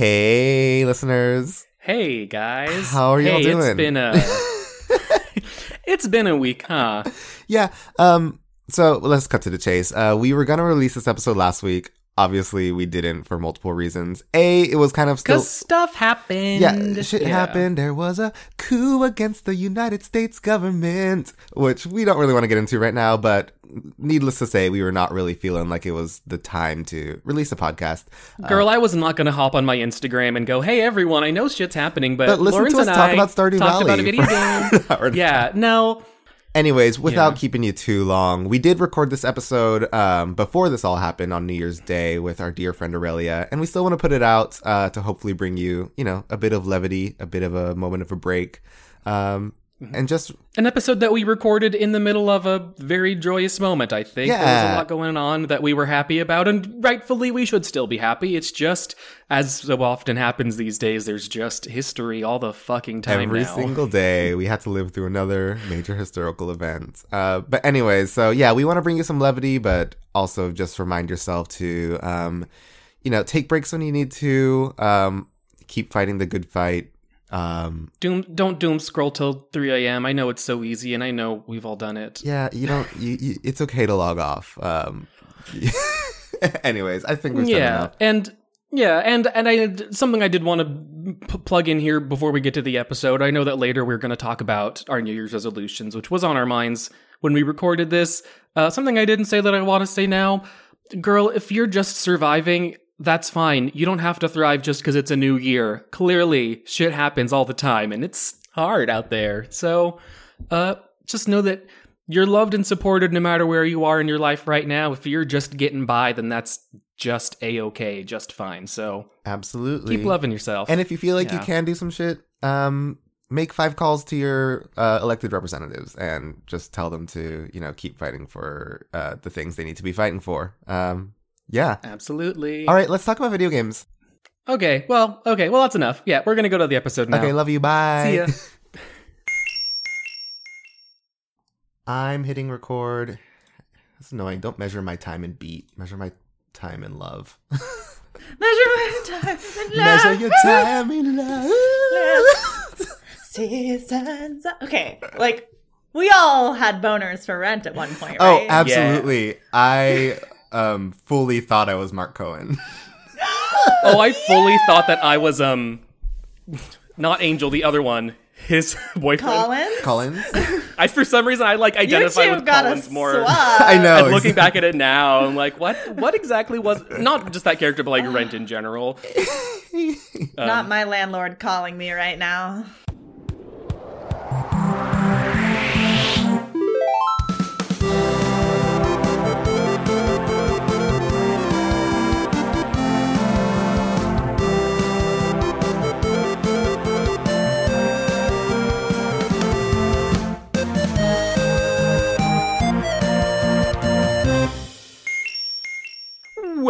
Hey, listeners. Hey guys. How are y'all doing? It's been a It's been a week, huh? Yeah. Um. So let's cut to the chase. Uh, we were gonna release this episode last week. Obviously, we didn't for multiple reasons. A, it was kind of still. Stuff happened. Yeah, shit Yeah. happened. There was a coup against the United States government, which we don't really want to get into right now. But needless to say, we were not really feeling like it was the time to release a podcast. Uh, Girl, I was not going to hop on my Instagram and go, "Hey everyone, I know shit's happening, but, But listen Lawrence to us and talk I about Stardew talked about a Valley video game." an hour and a yeah, no. Anyways, without Yeah. keeping you too long, we did record this episode um, before this all happened on New Year's Day with our dear friend Aurelia, and we still want to put it out uh, to hopefully bring you, you know, a bit of levity, a bit of a moment of a break, um. And just An episode that we recorded in the middle of a very joyous moment, I think. There was a lot going on that we were happy about, and rightfully we should still be happy. It's just, as so often happens these days, there's just history all the fucking time every now. single day we had to live through another major historical event. Uh, but anyways, so yeah, we want to bring you some levity, but also just remind yourself to, um, you know, take breaks when you need to. Um, keep fighting the good fight. Um, Doom, don't doom scroll till 3 a.m. I know it's so easy, and I know we've all done it. Yeah, you don't. You, you, it's okay to log off. Um, anyways, I think we've said yeah, enough. and yeah, and and I something I did want to p- plug in here before we get to the episode. I know that later we're going to talk about our New Year's resolutions, which was on our minds when we recorded this. Uh, something I didn't say that I want to say now, girl. If you're just surviving. That's fine. You don't have to thrive just because it's a new year. Clearly, shit happens all the time and it's hard out there. So, uh, just know that you're loved and supported no matter where you are in your life right now. If you're just getting by, then that's just a okay, just fine. So Absolutely. keep loving yourself. And if you feel like you can do some shit, um, make five calls to your uh, elected representatives and just tell them to, you know, keep fighting for uh, the things they need to be fighting for. Um, yeah. Absolutely. All right, let's talk about video games. Okay. Well. Okay. Well, that's enough. Yeah, we're gonna go to the episode now. Okay, love you. Bye. See ya. I'm hitting record. That's annoying. Don't measure my time in beat. Measure my time in love. Measure my time in measure your time in love. Seasons. Okay, like we all had boners for rent at one point, Oh, right? absolutely. I um fully thought I was Mark Cohen. oh, I fully thought that I was um, not Angel, the other one, his boyfriend. Colin. Collins. I for some reason I like You identify with got a Collins more. I know. And looking back at it now, I'm like, what? What exactly was not just that character, but like Rent in general? Not my landlord calling me right now.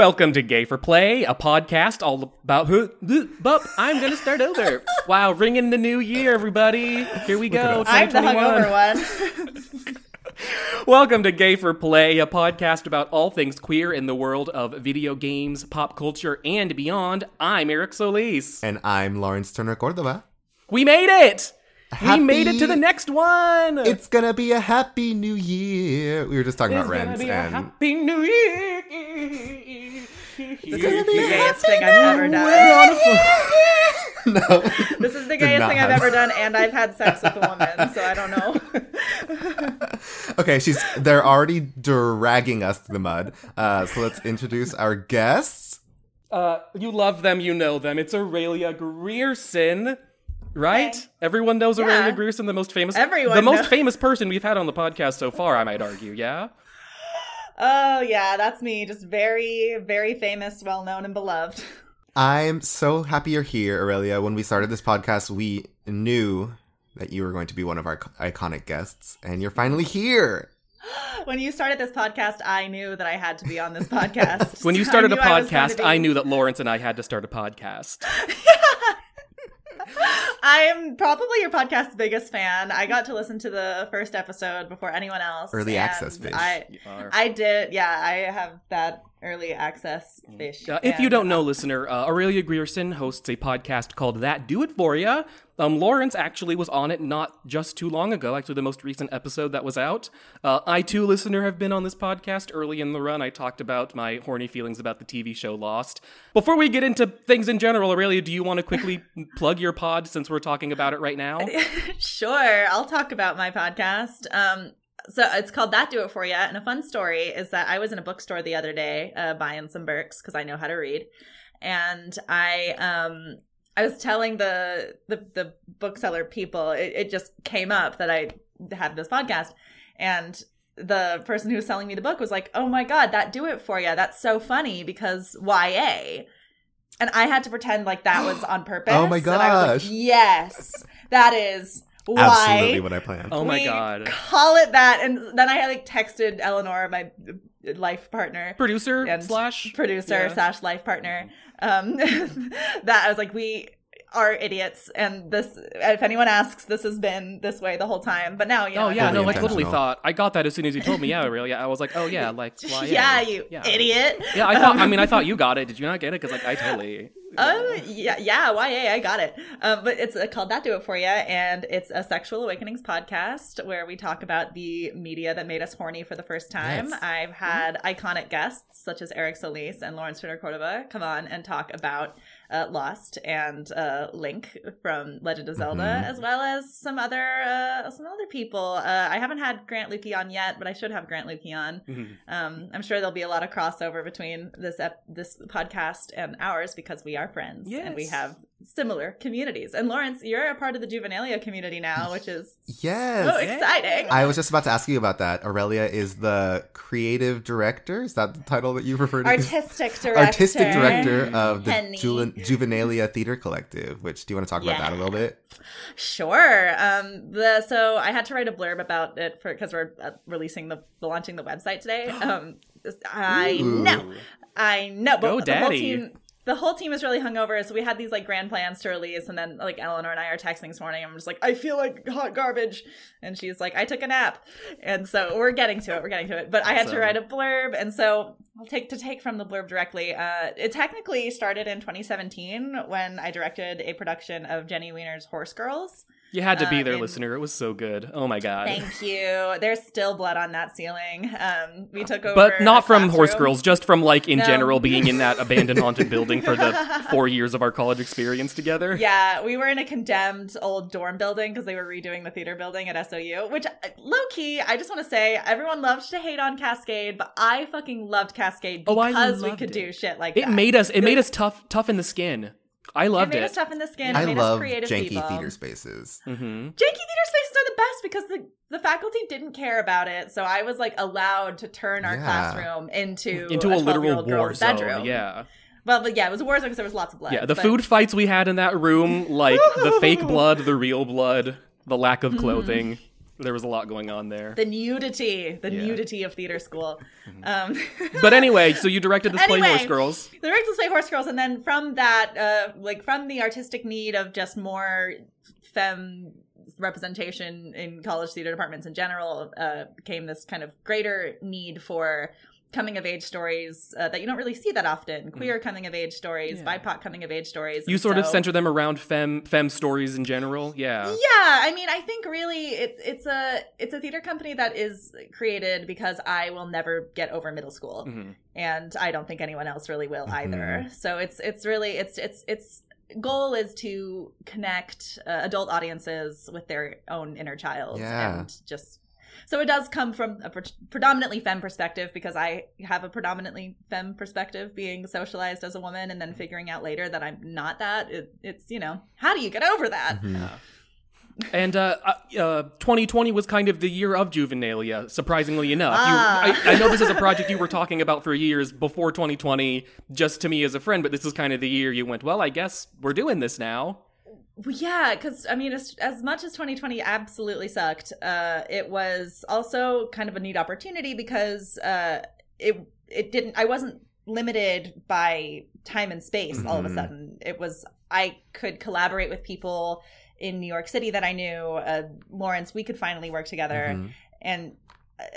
Welcome to Gay for Play, a podcast all about who. But I'm gonna start over. Wow, ringing the new year, everybody. Here we go. I'm the hungover one. Welcome to Gay for Play, a podcast about all things queer in the world of video games, pop culture, and beyond. I'm Eric Solis. and I'm Lawrence Turner Cordova. We made it! Happy- We made it to the next one! It's gonna be a happy new year. We were just talking It's about gonna rent be a and happy new year. This is the gayest thing I've ever done. no. This is the gayest thing I've have- ever done, and I've had sex with a woman, so I don't know. Okay, she's they're already dragging us to the mud. Uh, so let's introduce our guests. Uh, you love them, you know them. It's Aurelia Grierson, right? Okay. Everyone knows Yeah. Aurelia Grierson, the most famous, Everyone the most famous person we've had on the podcast so far. I might argue, yeah. Oh yeah, that's me. Just very, very famous, well known, and beloved. I'm so happy you're here, Aurelia. When we started this podcast, we knew that you were going to be one of our iconic guests, and you're finally here. When you started this podcast, I knew that I had to be on this podcast. When you started a knew I was going to podcast, be- I knew that Lawrence and I had to start a podcast. I am probably your podcast's biggest fan. I got to listen to the first episode before anyone else. Early access fish. I, I did. Yeah, I have that early access fish. Uh, if you don't know, listener, uh, Aurelia Grierson hosts a podcast called That Do It For Ya. Um, Lawrence actually was on it not just too long ago, actually, the most recent episode that was out. Uh, I, too, listener, have been on this podcast early in the run. I talked about my horny feelings about the TV show Lost. Before we get into things in general, Aurelia, do you want to quickly plug your pod since we're talking about it right now? Sure, I'll talk about my podcast. Um, so it's called That Do It For You. And a fun story is that I was in a bookstore the other day uh, buying some books because I know how to read. And I um I was telling the the, the bookseller people, it, it just came up that I had this podcast. And the person who was selling me the book was like, "Oh my god, that do it for you. That's so funny because YA." And I had to pretend like that was on purpose. Oh my And I was gosh. like, yes, that is why Absolutely what I planned. Oh my we god. Call it that. And then I had like texted Eleanor, my life partner, Producer and slash producer yeah. slash life partner. Um, that I was like, we are idiots, and this. If anyone asks, this has been this way the whole time. But now, you know, Oh yeah, I no, Totally like literally thought I got that as soon as you told me. Yeah, really. Yeah, I was like, oh yeah, like why, yeah, you yeah. idiot. Yeah, I thought. I mean, I thought you got it. Did you not get it? Because like I totally. Oh yeah, yeah, YA, I got it. Um, but it's uh, called That Do It For You, and it's a sexual awakenings podcast where we talk about the media that made us horny for the first time. Yes. I've had iconic guests such as Eric Solis and Lawrence Ritter Cordova come on and talk about uh, Lost and uh, Link from Legend of Zelda, Mhm. as well as some other uh, some other people. Uh, I haven't had Grant Lukey on yet, but I should have Grant Lukey on. Mhm. Um, I'm sure there'll be a lot of crossover between this ep- this podcast and ours because we are friends and we have similar communities. And Lawrence, you're a part of the Juvenilia community now, which is Yes. so exciting. I was just about to ask you about that. Aurelia is the creative director. Is that the title that you refer to? Artistic director. Artistic director of the Henny. Julen- Juvenalia Theater Collective. Which do you want to talk about that a little bit? Sure. Um, the so I had to write a blurb about it for because we're uh, releasing the launching the website today. Um, I Ooh. know, I know, but Go the whole daddy. team. The whole team is really hungover, so we had these like grand plans to release, and then like Eleanor and I are texting this morning. I'm just like, I feel like hot garbage, and she's like, I took a nap, and so we're getting to it. We're getting to it, but I had to write a blurb, and so I'll take to take from the blurb directly. Uh, it technically started in 2017 when I directed a production of Jenny Weiner's Horse Girls. You had to be Uh, there, listener. It was so good. Oh my god. Thank you. There's still blood on that ceiling. Um, we took over, But not from Horse. Girls, just from like in No. general being in that abandoned haunted building for the four years of our college experience together. Yeah, we were in a condemned old dorm building because they were redoing the theater building at SOU. Which, uh, low key, I just want to say, everyone loves to hate on Cascade, but I fucking loved Cascade Oh, because we could it. do shit like It that. made us. It made us tough, tough in the skin. I It loved made it. us tough in the skin. I made love us creative janky people. theater spaces. hmm Janky theater spaces are the best because the the faculty didn't care about it, so I was like allowed to turn our Yeah. classroom into Into a, literal war girl's zone. bedroom. Yeah, Well, but yeah, it was a war zone because there was lots of blood. yeah. The but- food fights we had in that room, like the fake blood, the real blood, the lack of clothing. There was a lot going on there. the nudity, the Yeah. Mm-hmm. nudity of theater school. Um, But anyway, so you directed this play, Horse Girls. the Rachel Slay Horse Girls, and then from that, uh, like from the artistic need of just more femme representation in college theater departments in general, uh, came this kind of greater need for coming of age stories uh, that you don't really see that often queer coming of age stories Mm. Yeah. bipoc coming of age stories You sort of center them around fem fem stories in general. Yeah. Yeah, I mean, I think really it, it's a it's a theater company that is created because I will never get over middle school, Mhm. and I don't think anyone else really will Mhm. either. So it's it's really it's it's it's goal is to connect uh, adult audiences with their own inner child Yeah. and just so it does come from a pre- predominantly femme perspective because I have a predominantly femme perspective being socialized as a woman and then figuring out later that I'm not that. It, it's, you know, how do you get over that? Mhm. And uh, uh, uh, 2020 was kind of the year of juvenilia, surprisingly enough. You- Ah. I, I know this is a project you were talking about for years before 2020, just to me as a friend, but this is kind of the year you went, well, I guess we're doing this now. Well, yeah, because I mean, as, as much as 2020 absolutely sucked, uh, it was also kind of a neat opportunity because uh, it it didn't. I wasn't limited by time and space. All of a Mhm. sudden, it was I could collaborate with people in New York City that I knew. Uh, Lawrence, we could finally work together, Mhm. and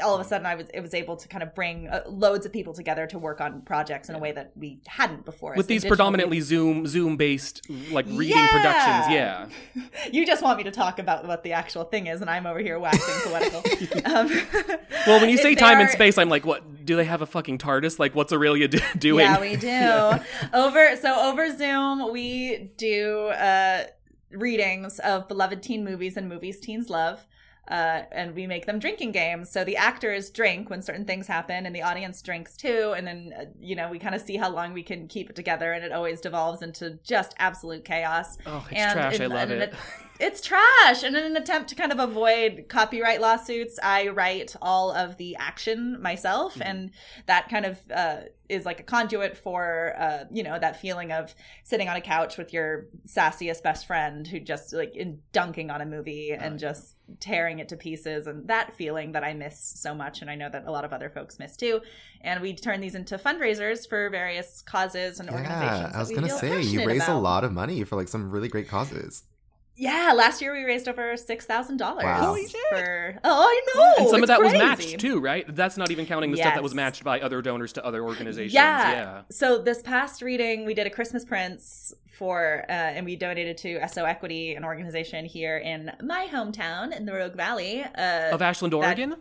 all of a sudden I was it was able to kind of bring uh, loads of people together to work on projects in a way that we hadn't before. With these predominantly media- Zoom Zoom based like reading Yeah. productions, yeah. you just want me to talk about what the actual thing is, and I'm over here waxing poetical. um, Well, when you say time and space, I'm like, what? Do they have a fucking TARDIS? Like, what's Aurelia do- doing? Yeah, we do. over so over Zoom, we do uh readings of beloved teen movies and movies teens love. Uh, and we make them drinking games. So the actors drink when certain things happen, and the audience drinks too. And then, uh, you know, we kind of see how long we can keep it together, and it always devolves into just absolute chaos. oh, it's and trash. I love in it. It's trash. And in an attempt to kind of avoid copyright lawsuits, I write all of the action myself. Mm-hmm. And that kind of uh, is like a conduit for, uh, you know, that feeling of sitting on a couch with your sassiest best friend who just like in dunking on a movie and just tearing it to pieces. And that feeling that I miss so much. And I know that a lot of other folks miss too. And we turn these into fundraisers for various causes and organizations. Yeah, I was gonna say you raise raised a lot of money for like some really great causes. Yeah, last year we raised over six thousand dollars. Wow. Holy shit. For oh, I know. and some of it's that was matched too, right? That's not even counting the stuff that was matched by other donors to other organizations. Yeah. yeah. So this past reading, we did a Christmas Prince for, uh, and we donated to SO Equity, an organization here in my hometown in the Rogue Valley uh, Of Ashland, Oregon.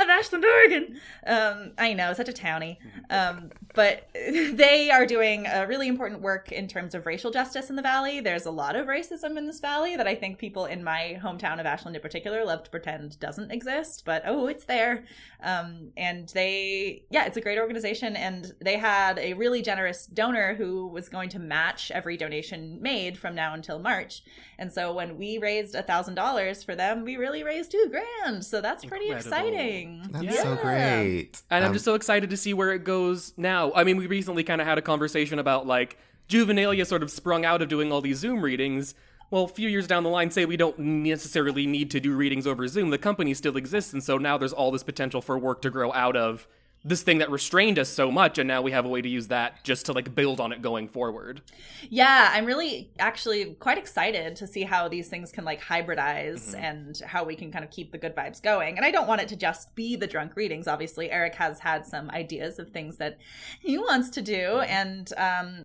Of Ashland, Oregon. Um, I know, such a townie. Um, but they are doing a really important work in terms of racial justice in the valley. There's a lot of racism in this valley that I think people in my hometown of Ashland in particular love to pretend doesn't exist, but oh, it's there. Um, and they, yeah, it's a great organization. And they had a really generous donor who was going to match every donation made from now until March. And so when we raised a thousand dollars for them, we really raised two grand. So that's pretty Incredible. exciting. That's so great. And I'm Um, just so excited to see where it goes now. I mean, we recently kind of had a conversation about like Juvenalia sort of sprung out of doing all these Zoom readings. Well, a few years down the line, say we don't necessarily need to do readings over Zoom. The company still exists, and so now there's all this potential for work to grow out of this thing that restrained us so much, and now we have a way to use that just to like build on it going forward. Yeah, I'm really actually quite excited to see how these things can like hybridize Mm-hmm. and how we can kind of keep the good vibes going. And I don't want it to just be the drunk readings. Obviously, Eric has had some ideas of things that he wants to do. Mm-hmm. And um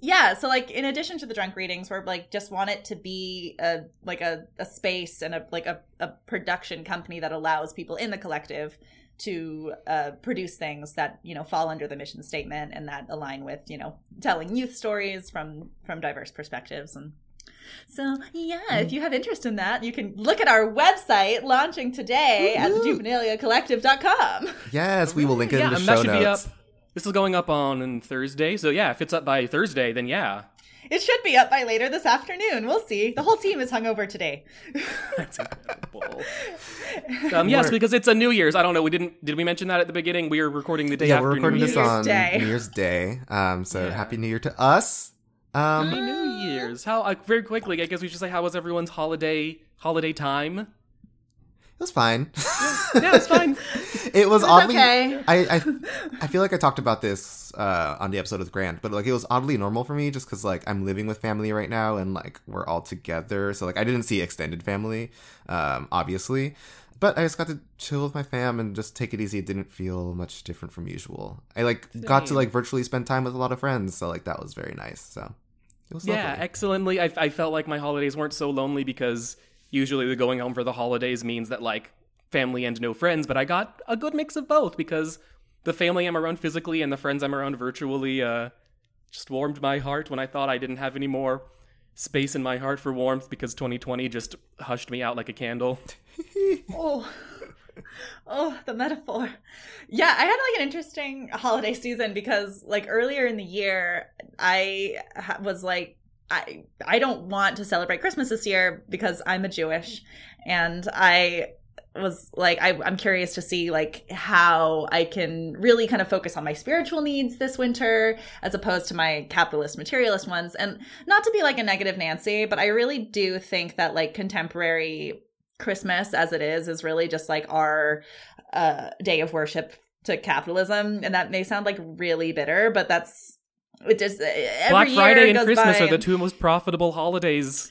yeah, so like in addition to the drunk readings, we're like just want it to be a like a, a space and a like a, a production company that allows people in the collective to uh, produce things that you know fall under the mission statement and that align with you know telling youth stories from from diverse perspectives and so yeah if you have interest in that you can look at our website launching today at Woo-hoo. juvenaliacollective.com yes, we will link it yeah, in the show that should notes. be up. This is going up on Thursday, so yeah, if it's up by Thursday, then yeah. It should be up by later this afternoon we'll see the whole team is hungover today That's incredible. um, yes, because it's a New Year's. I don't know. We didn't. Did we mention that at the beginning? We are recording the day yeah, after we're recording New this Year's. Year's on Day. New Year's Day. Um, so Yeah. happy New Year to us. Um, Happy New Year's. How uh, very quickly? I guess we should say how was everyone's holiday holiday time? It was fine. Yeah, it's fine. it was It's oddly. okay. I, I I feel like I talked about this uh, on the episode with Grant, but like it was oddly normal for me just because like I'm living with family right now and like we're all together. So like I didn't see extended family, um, obviously, but I just got to chill with my fam and just take it easy. It didn't feel much different from usual. I like got to like virtually spend time with a lot of friends, so like that was very nice. So it was yeah, lovely. excellently. I, I felt like my holidays weren't so lonely because usually the going home for the holidays means that like family and no friends, but I got a good mix of both because the family I'm around physically and the friends I'm around virtually uh, just warmed my heart when I thought I didn't have any more space in my heart for warmth because 2020 just hushed me out like a candle. Oh, oh, the metaphor. Yeah, I had like an interesting holiday season because like earlier in the year, I was like, I I don't want to celebrate Christmas this year because I'm a Jewish, and I was like I, i'm curious to see like how i can really kind of focus on my spiritual needs this winter as opposed to my capitalist materialist ones. And not to be like a negative nancy but i really do think that like contemporary Christmas as it is is really just like our uh, day of worship to capitalism, and that may sound like really bitter, but that's it. Just every Black Friday and Christmas by are the two most profitable holidays.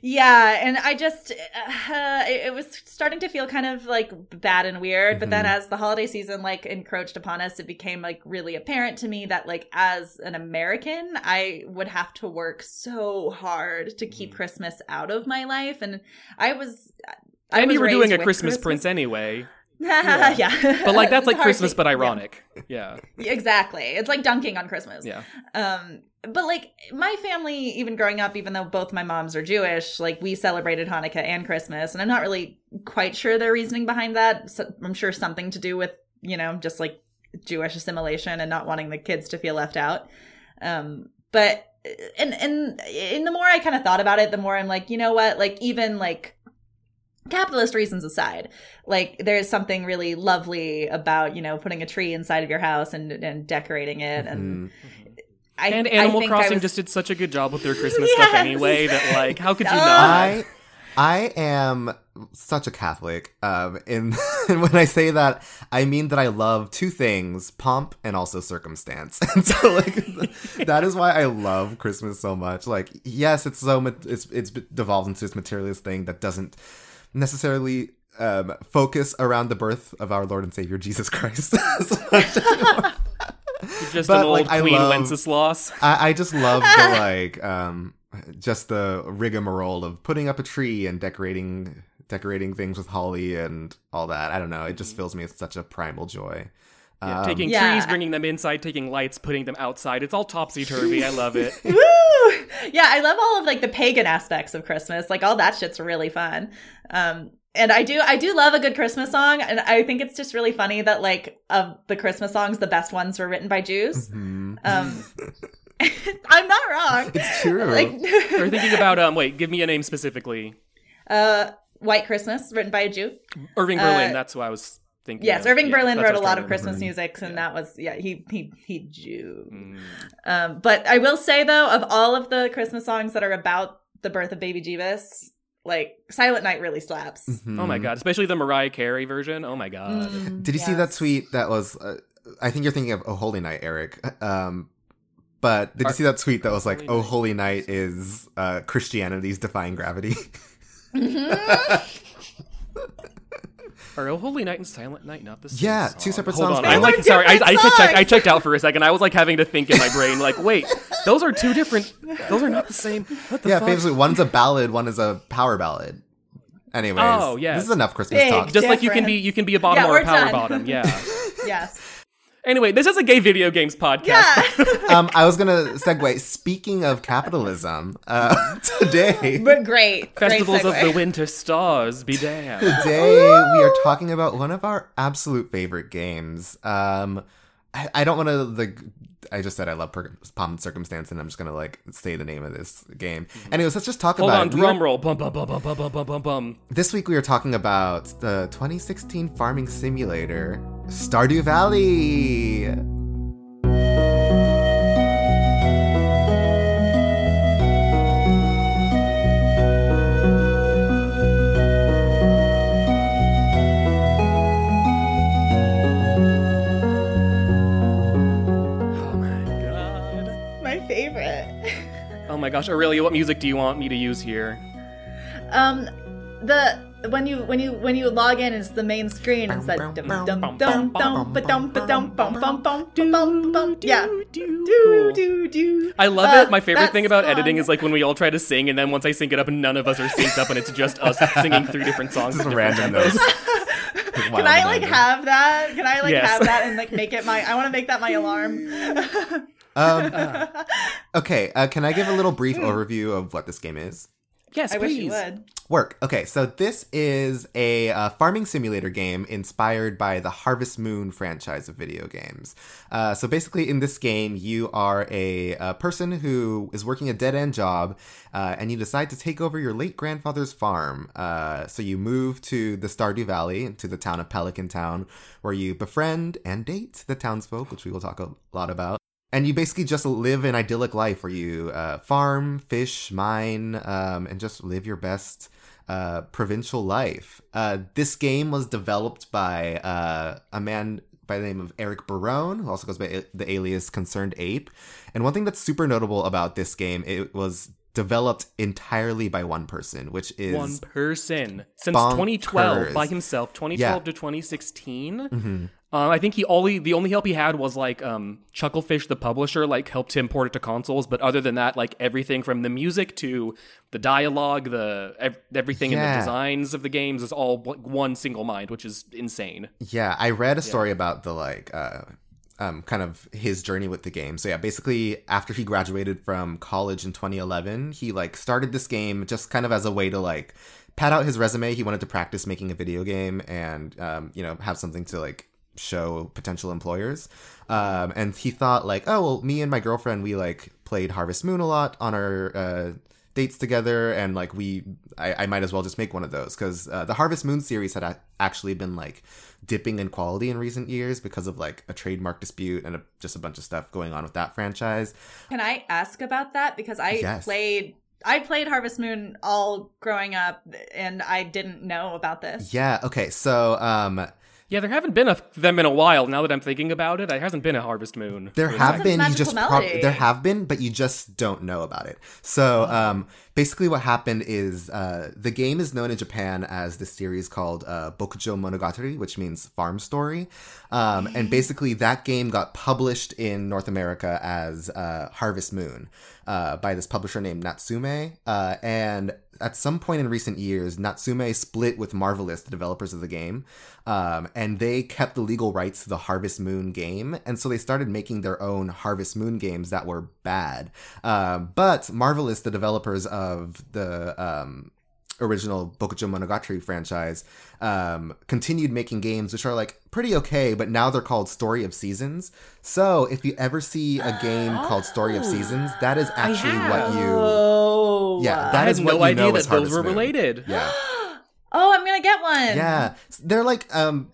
Yeah, and I just uh, it, it was starting to feel kind of like bad and weird. But then Mhm. as the holiday season like encroached upon us, it became like really apparent to me that like as an American, I would have to work so hard to keep Mhm. Christmas out of my life, and I was. I and was you were doing a with Christmas, Prince anyway. yeah. But like that's like Christmas, to- but yeah. ironic. Yeah. Exactly. It's like dunking on Christmas. Yeah. Um, but like my family, even growing up, even though both my moms are Jewish, like we celebrated Hanukkah and Christmas, and I'm not really quite sure their reasoning behind that. So I'm sure something to do with you know just like Jewish assimilation and not wanting the kids to feel left out. Um, but and and and the more I kind of thought about it, the more I'm like, you know what? Like even like capitalist reasons aside, like there's something really lovely about you know putting a tree inside of your house and and decorating it and Mhm. I, and I Animal think I Crossing was- just did such a good job with their Christmas stuff anyway that like how could you Duh. not? I I am such a Catholic. Um, and and when I say that, I mean that I love two things: pomp and also circumstance. And so, like, that is why I love Christmas so much. Like, yes, it's so ma- it's it's devolved into this materialist thing that doesn't necessarily um, focus around the birth of our Lord and Savior Jesus Christ. as much anymore. You're just But, an old like, I Queen love- Wenceslas. I, I just love the like um just the rigmarole of putting up a tree and decorating decorating things with holly and all that. I don't know. It just fills me with such a primal joy. Yeah, Um, taking Yeah. trees, bringing them inside, taking lights, putting them outside. It's all topsy turvy. I love it. Woo! Yeah, I love all of like the pagan aspects of Christmas. Like all that shit's really fun. Um and I do I do love a good Christmas song and I think it's just really funny that like of the Christmas songs the best ones were written by Jews. mhm. Um I'm not wrong. It's true. Like Or thinking about um, wait, give me a name specifically. uh White Christmas written by a Jew. Irving Uh, Berlin. That's who I was thinking. Yes, of. Irving Yeah, Berlin that's what I wrote a lot of Christmas music and Yeah. that was yeah, he he he Jew. Mm. Um, but I will say though, of all of the Christmas songs that are about the birth of baby Jeebus, like Silent Night really slaps. Mhm. Oh my god, especially the Mariah Carey version. Oh my god. Mm, Did you see that yes. tweet that was? Uh, I think you're thinking of Oh Holy Night, Eric. Um, but did you Are- see that tweet that was like, "Oh Holy Night is uh, Christianity's defying gravity"? Mhm. Are Oh Holy Night and Silent Night not the same? Yeah, song? two separate Hold songs, On. I'm like, sorry, I, I, different had I checked out for a second. I was like having to think in my brain, like, wait, those are two different. Those are not the same. What the yeah, fuck? famously, one's a ballad, one is a power ballad. Anyways, Oh, yeah, this is enough Christmas Big talk. Just like you can be, you can be a bottom Yeah, or a power done. bottom. Yeah. yes. Anyway, this is a gay video games podcast. Yeah. um, I was gonna segue. Speaking of capitalism, uh, today, but great. Festivals great of the Winter Stars, be damned. today we are talking about one of our absolute favorite games. Um, I, I don't want to like. I just said I love per- pomp and circumstance, and I'm just gonna like say the name of this game. Mm-hmm. Anyways, let's just talk Hold about. Hold on, drum we roll. Bum bum bum bum bum bum bum bum. This week we were talking about the 2016 Farming Simulator, Stardew Valley. My gosh, Aurelia, what music do you want me to use here? Um, the when you when you when you log in, it's the main screen. It's like dum dum dum dum dum ba dum ba dum bum bum bum dum bum bum. Yeah. Do Cool. do do. I love Uh, it. My favorite that thing about song. editing is like when we all try to sing, and then once I sync it up, and none of us are synced up, and it's just us singing three different songs. Just at different random tempos. notes. Can I like have that? Can I like Yes. have that and like make it my? I want to make that my alarm. Um, okay, uh, can I give a little brief overview of what this game is? Yes, I wish please. you would. Work. Okay, so this is a uh, farming simulator game inspired by the Harvest Moon franchise of video games. Uh, so basically, in this game, you are a, uh person who is working a dead end job, uh, and you decide to take over your late grandfather's farm. Uh, so you move to the Stardew Valley, to the town of Pelican Town, where you befriend and date the townsfolk, which we will talk a lot about. And you basically just live an idyllic life where you uh, farm, fish, mine, um, and just live your best uh, provincial life. Uh, this game was developed by uh, a man by the name of Eric Barone, who also goes by a- the alias Concerned Ape. And one thing that's super notable about this game, it was developed entirely by one person, which is One person since 2012 by himself, 2012 Yeah. Mm-hmm. to 2016. Um, I think he only the only help he had was like um, Chucklefish, the publisher, like helped him port it to consoles. But other than that, like everything from the music to the dialogue, the ev- everything in the designs of the games is all w- one single mind, which is insane. Yeah, I read a story about the like uh um kind of his journey with the game. So yeah, basically after he graduated from college in 2011, he like started this game just kind of as a way to like pad out his resume. He wanted to practice making a video game and um you know have something to like show potential employers. Um and he thought like, "Oh, well, me and my girlfriend we like played Harvest Moon a lot on our uh dates together and like we I, I might as well just make one of those because uh, the harvest moon series had a- actually been like dipping in quality in recent years because of like a trademark dispute and a, just a bunch of stuff going on with that franchise Can I ask about that? Because I Yes. played I played Harvest Moon all growing up and I didn't know about this. yeah okay so um Yeah, there haven't been a them in a while. Now that I'm thinking about it, there hasn't been a Harvest Moon. There Really. have Sounds been, you just prob- there have been, but you just don't know about it. So, um, basically, what happened is uh, the game is known in Japan as this series called uh, Bokujo Monogatari, which means farm story. Um, and basically, that game got published in North America as uh, Harvest Moon uh, by this publisher named Natsume. Uh, and at some point in recent years, Natsume split with Marvelous, the developers of the game, um, and they kept the legal rights to the Harvest Moon game, and so they started making their own Harvest Moon games that were bad. Um, but Marvelous, the developers of the um, original Bokujo Monogatari franchise, um, continued making games which are like pretty okay, but now they're called Story of Seasons. So if you ever see a game called Story of Seasons, that is actually what have. you. Oh. Yeah, I that had is what no you idea know that those Harvest were Moon. related. Yeah, Oh, I'm gonna get one. yeah, they're like um,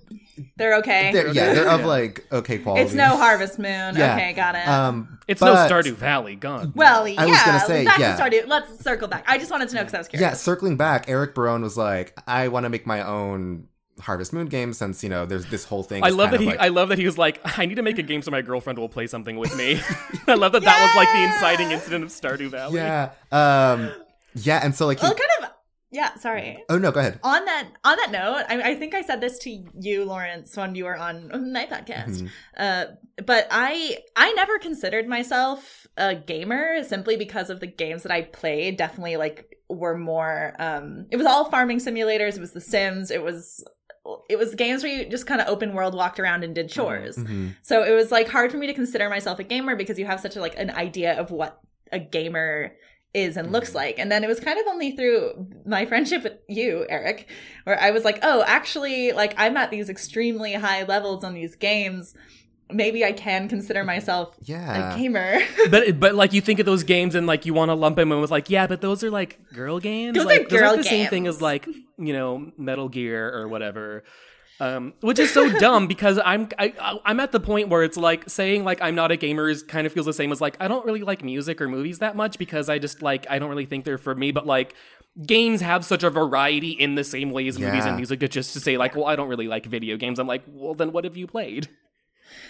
They're okay. they're, yeah, they're of Yeah. like okay quality. it's no Harvest Moon. Yeah. Okay, got it. Um, It's but- no Stardew Valley. gone. well, yeah. I was gonna say, back yeah. to Stardew. Let's circle back. I just wanted to know because I was curious. Yeah, circling back, Eric Barone was like, I want to make my own Harvest Moon game since you know there's this whole thing. I is love that kind he. like- I love that he was like, I need to make a game so my girlfriend will play something with me. I love that that was like the inciting incident of Stardew Valley. yeah, um, yeah, and so like, he, Well, kind of. Yeah. Sorry. oh no, go ahead. on that on that note I, I think i said this to you lawrence when you were on my podcast Mhm. uh, but i i never considered myself a gamer simply because of the games that i played definitely like were more um it was all farming simulators it was the sims it was it was games where you just kind of open world walked around and did chores Mhm. so it was like hard for me to consider myself a gamer because you have such a like an idea of what a gamer is and looks mm-hmm. like. And then it was kind of only through my friendship with you, Eric, where I was like, "Oh, actually like I'm at these extremely high levels on these games. Maybe I can consider myself Yeah, a gamer." But but like you think of those games and like you want to lump them in with like yeah, but those are like girl games. Those are like, girl aren't the same thing as like you know Metal Gear or whatever. Um, which is so dumb because I'm I, I'm at the point where it's like saying like I'm not a gamer is kind of feels the same as like I don't really like music or movies that much because I just like I don't really think they're for me. But like games have such a variety in the same way as movies and music. It's just to say like well I don't really like video games. I'm like well then what have you played?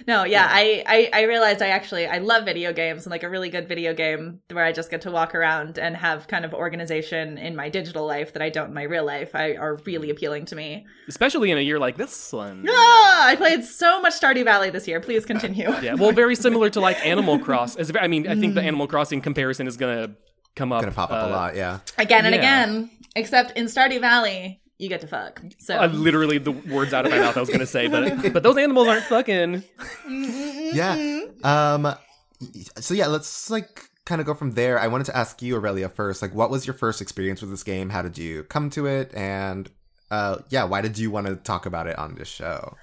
No, yeah, I, I I realized I actually I love video games and like a really good video game where I just get to walk around and have kind of organization in my digital life that I don't in my real life. I are really appealing to me. Especially in a year like this one. Ah, I played so much Stardew Valley this year. Please continue. Yeah, well, very similar to like Animal Cross. As I mean, I think the Animal Crossing comparison is gonna come up. gonna pop up uh, a lot. Yeah, again and Yeah. again. Except in Stardew Valley, you get to fuck. So Uh, literally the words out of my mouth I was gonna say, but but those animals aren't fucking. yeah. Um, so yeah, let's like kind of go from there. I wanted to ask you, Aurelia, first. Like, what was your first experience with this game? How did you come to it? And uh, yeah, why did you want to talk about it on this show?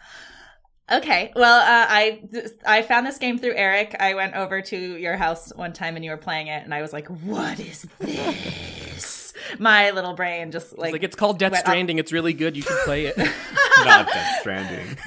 Okay. Well, uh, I I found this game through Eric. I went over to your house one time and you were playing it, and I was like, "What is this?" My little brain just like, Like it's called Death went up- Stranding. It's really good. You should play it. Not Death Stranding.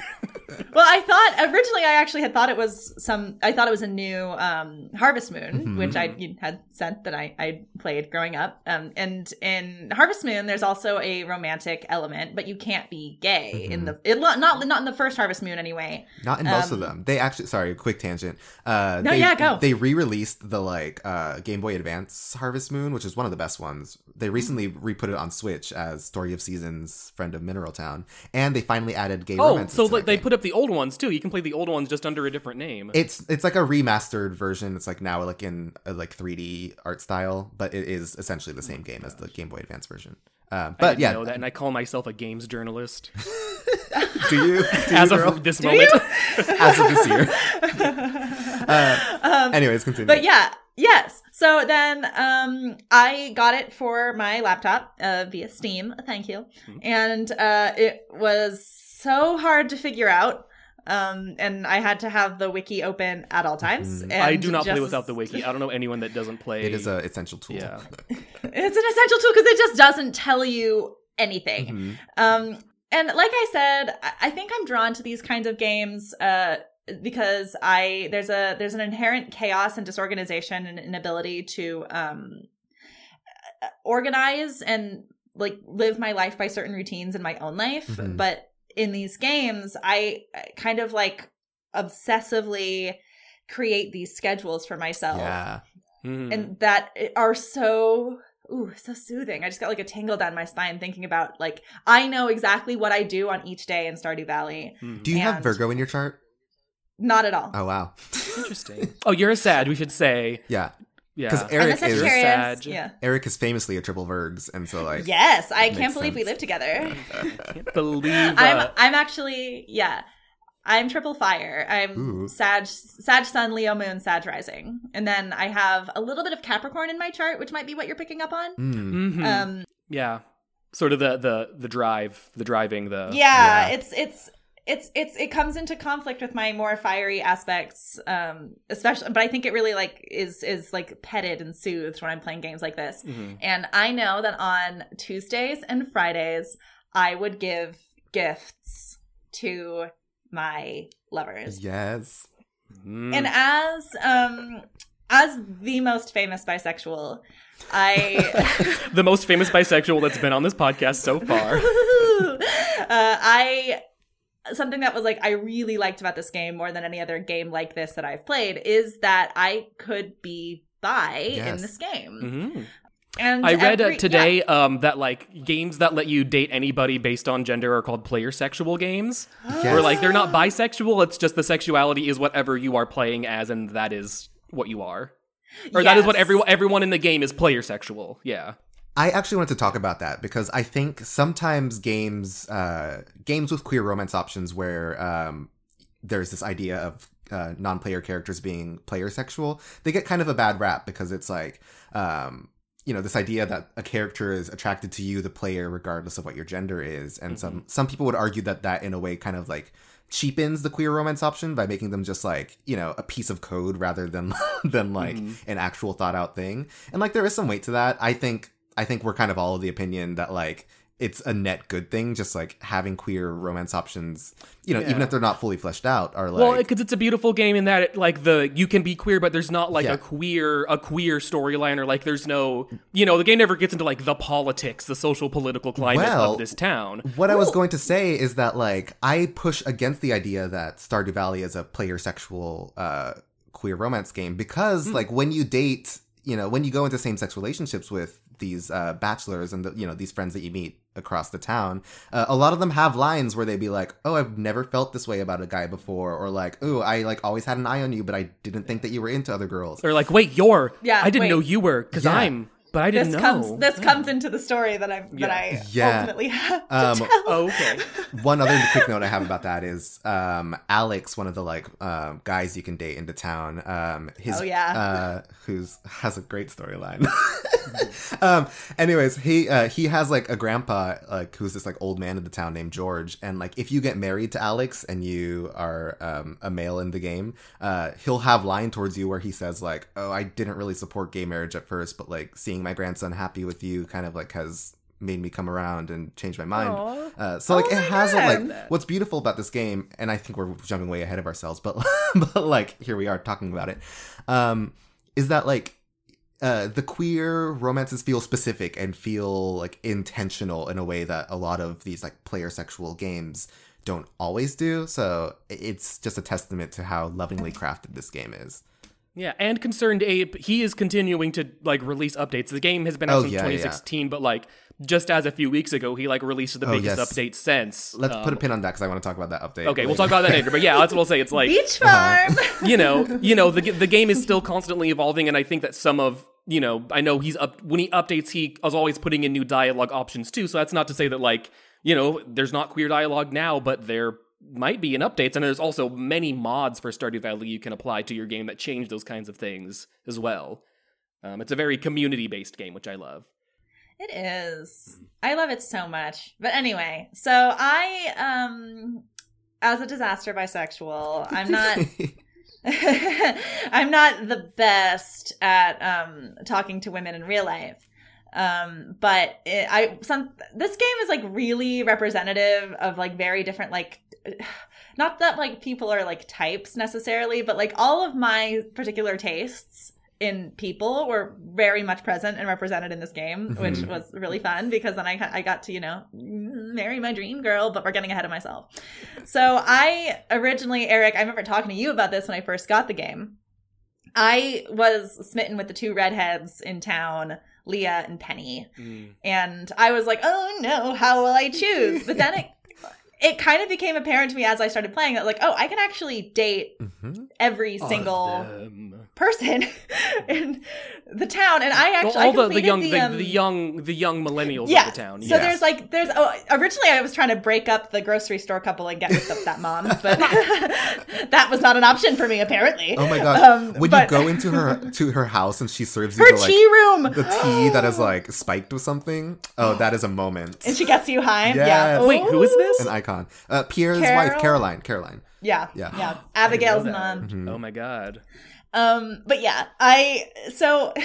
Well, I thought originally I actually had thought it was some. I thought it was a new um, Harvest Moon, Mhm. which I had sent that I I played growing up. Um, and in Harvest Moon, there's also a romantic element, but you can't be gay in Mhm. the it, not not in the first Harvest Moon anyway. Not in most Um, of them. They actually, sorry, quick tangent. Uh, No, they, yeah, go. They re-released the like uh, Game Boy Advance Harvest Moon, which is one of the best ones. They recently re-put it on Switch as Story of Seasons, Friend of Mineral Town, and they finally added gay Oh, romance. so like they put up the old ones too. You can play the old ones just under a different name. It's it's like a remastered version. It's like now like in a, like 3D art style, but it is essentially the same game as the Game Boy Advance version. Uh, I but didn't yeah, know that, and I call myself a games journalist do you? Do as you, of this moment. as of this year. uh, anyways, continue. Um, But yeah, yes. So then um I got it for my laptop uh via Steam, thank you. Mhm. And uh it was so hard to figure out. Um and I had to have the wiki open at all times. Mhm. And I do not play without the wiki. I don't know anyone that doesn't play. it is an essential tool. Yeah. It's an essential tool because it just doesn't tell you anything. Mhm. Um, and like I said, I- I think I'm drawn to these kinds of games uh, because I there's a there's an inherent chaos and disorganization and inability to um, uh, organize and like live my life by certain routines in my own life. Mhm. But in these games, I I kind of like obsessively create these schedules for myself Yeah. Mhm. and that are so ooh so soothing i just got like a tingle down my spine thinking about like i know exactly what i do on each day in stardew valley Mhm. Do you have Virgo in your chart? not at all Oh wow. Interesting. Oh, you're a sad. We should say. yeah, Yeah. because Eric is sagittarius Sag. yeah Eric is famously a triple Virgs, and so like yes i can't believe we live together can't believe. i'm uh, i'm actually yeah i'm triple fire i'm Ooh. sag sag sun leo moon sag rising and then i have a little bit of capricorn in my chart which might be what you're picking up on mm, mhm. um yeah. Sort of the the the drive, the driving, the yeah, Yeah. it's it's it's it's it comes into conflict with my more fiery aspects um especially but i think it really like is is like petted and soothed when i'm playing games like this Mhm. and i know that on tuesdays and fridays i would give gifts to my lovers yes. Mhm. and as um as the most famous bisexual i the most famous bisexual that's been on this podcast so far. uh, I something that was like I really liked about this game more than any other game like this that I've played is that I could be bi in this game. Mhm. And I read uh, every- today um, that like games that let you date anybody based on gender are called player sexual games. yeah. Where like they're not bisexual, it's just the sexuality is whatever you are playing as, and that is what you are. Or that is what Yes. everyone everyone in the game is player sexual. Yeah. I actually wanted to talk about that because I think sometimes games, uh, games with queer romance options, where um, there's this idea of uh, non-player characters being player sexual, they get kind of a bad rap because it's like, um, you know, this idea that a character is attracted to you, the player, regardless of what your gender is, and some some people would argue that that in a way kind of like cheapens the queer romance option by making them just like you know a piece of code rather than than like Mhm. an actual thought out thing. And like there is some weight to that. I think i think we're kind of all of the opinion that like it's a net good thing just like having queer romance options you know even if they're not fully fleshed out are like well, because it's a beautiful game in that it, like the you can be queer, but there's not like Yeah. a queer a queer storyline or like there's no you know the game never gets into like the politics, the social political climate Well, of this town. What I was going to say is that like I push against the idea that Stardew Valley is a player sexual uh queer romance game because like when you date, you know, when you go into same sex relationships with these uh bachelors and the, you know these friends that you meet across the town, uh, a lot of them have lines where they'd be like, "Oh, I've never felt this way about a guy before," or like, "Oh, I like always had an eye on you, but I didn't think that you were into other girls." Or like, wait, you're Yeah, I didn't wait. know you were because Yeah. I'm, but I didn't this know. comes this comes into the story that I'm Yeah. that I Yeah. ultimately have to Um, tell. Oh, okay. one other quick note I have about that is um, Alex, one of the like um, guys you can date into town. Um, his Oh, yeah. uh, who's has a great storyline. um, anyways, he uh, he has like a grandpa like who's this like old man in the town named George, and like if you get married to Alex and you are um, a male in the game, uh, he'll have line towards you where he says like, "Oh, I didn't really support gay marriage at first, but like seeing my grandson happy with you kind of like has." made me come around and change my mind. Uh, so like Oh it has a, like what's beautiful about this game, and I think we're jumping way ahead of ourselves, but but like here we are talking about it, um, is that like uh, the queer romances feel specific and feel like intentional in a way that a lot of these like player sexual games don't always do. So it's just a testament to how lovingly crafted this game is. Yeah, and Concerned Ape, he is continuing to like release updates. The game has been out Oh, since yeah, yeah. 2016, but like just as a few weeks ago, he like released the Oh, biggest yes. update since. Let's Um, put a pin on that because I want to talk about that update. Okay, we'll talk about that later. But yeah, that's what I'll say. It's like Beach Uh-huh. farm. you know, you know, the the game is still constantly evolving, and I think that some of you know, I know he's up when he updates, he is always putting in new dialogue options too. So that's not to say that like you know, there's not queer dialogue now, but there might be in updates, and there's also many mods for Stardew Valley you can apply to your game that change those kinds of things as well. Um, it's a very community based game, which I love. It is. I love it so much. But anyway, so I um as a disaster bisexual, I'm not I'm not the best at um talking to women in real life. Um but it, I some this game is like really representative of like very different like not that like people are like types necessarily, but like all of my particular tastes in people were very much present and represented in this game, which Mhm. was really fun because then I I got to you know marry my dream girl, but we're getting ahead of myself. So I originally, Eric, I remember talking to you about this when I first got the game. I was smitten with the two redheads in town, Leah and Penny, and I was like, "Oh no, how will I choose?" But then it it kind of became apparent to me as I started playing that like, "Oh, I can actually date Mhm. every single Them. Person in the town." And I Well, actually all I the, the young the, the, um, the young the young millennials yeah. of the town. So yeah. there's like there's oh originally I was trying to break up the grocery store couple and get with the, that mom, but that was not an option for me apparently. Oh my god Um, when but- you go into her to her house and she serves you her the, like tea room, the tea that is like spiked with something, oh, that is a moment. and she gets you high. Yes. Yeah. Wait, who is this? An icon. Uh, Pierre's Carol? wife, Caroline. Caroline. Yeah. Yeah. Yeah. Abigail's I didn't know mom. that. Mhm. Oh my god. Um, but yeah, I so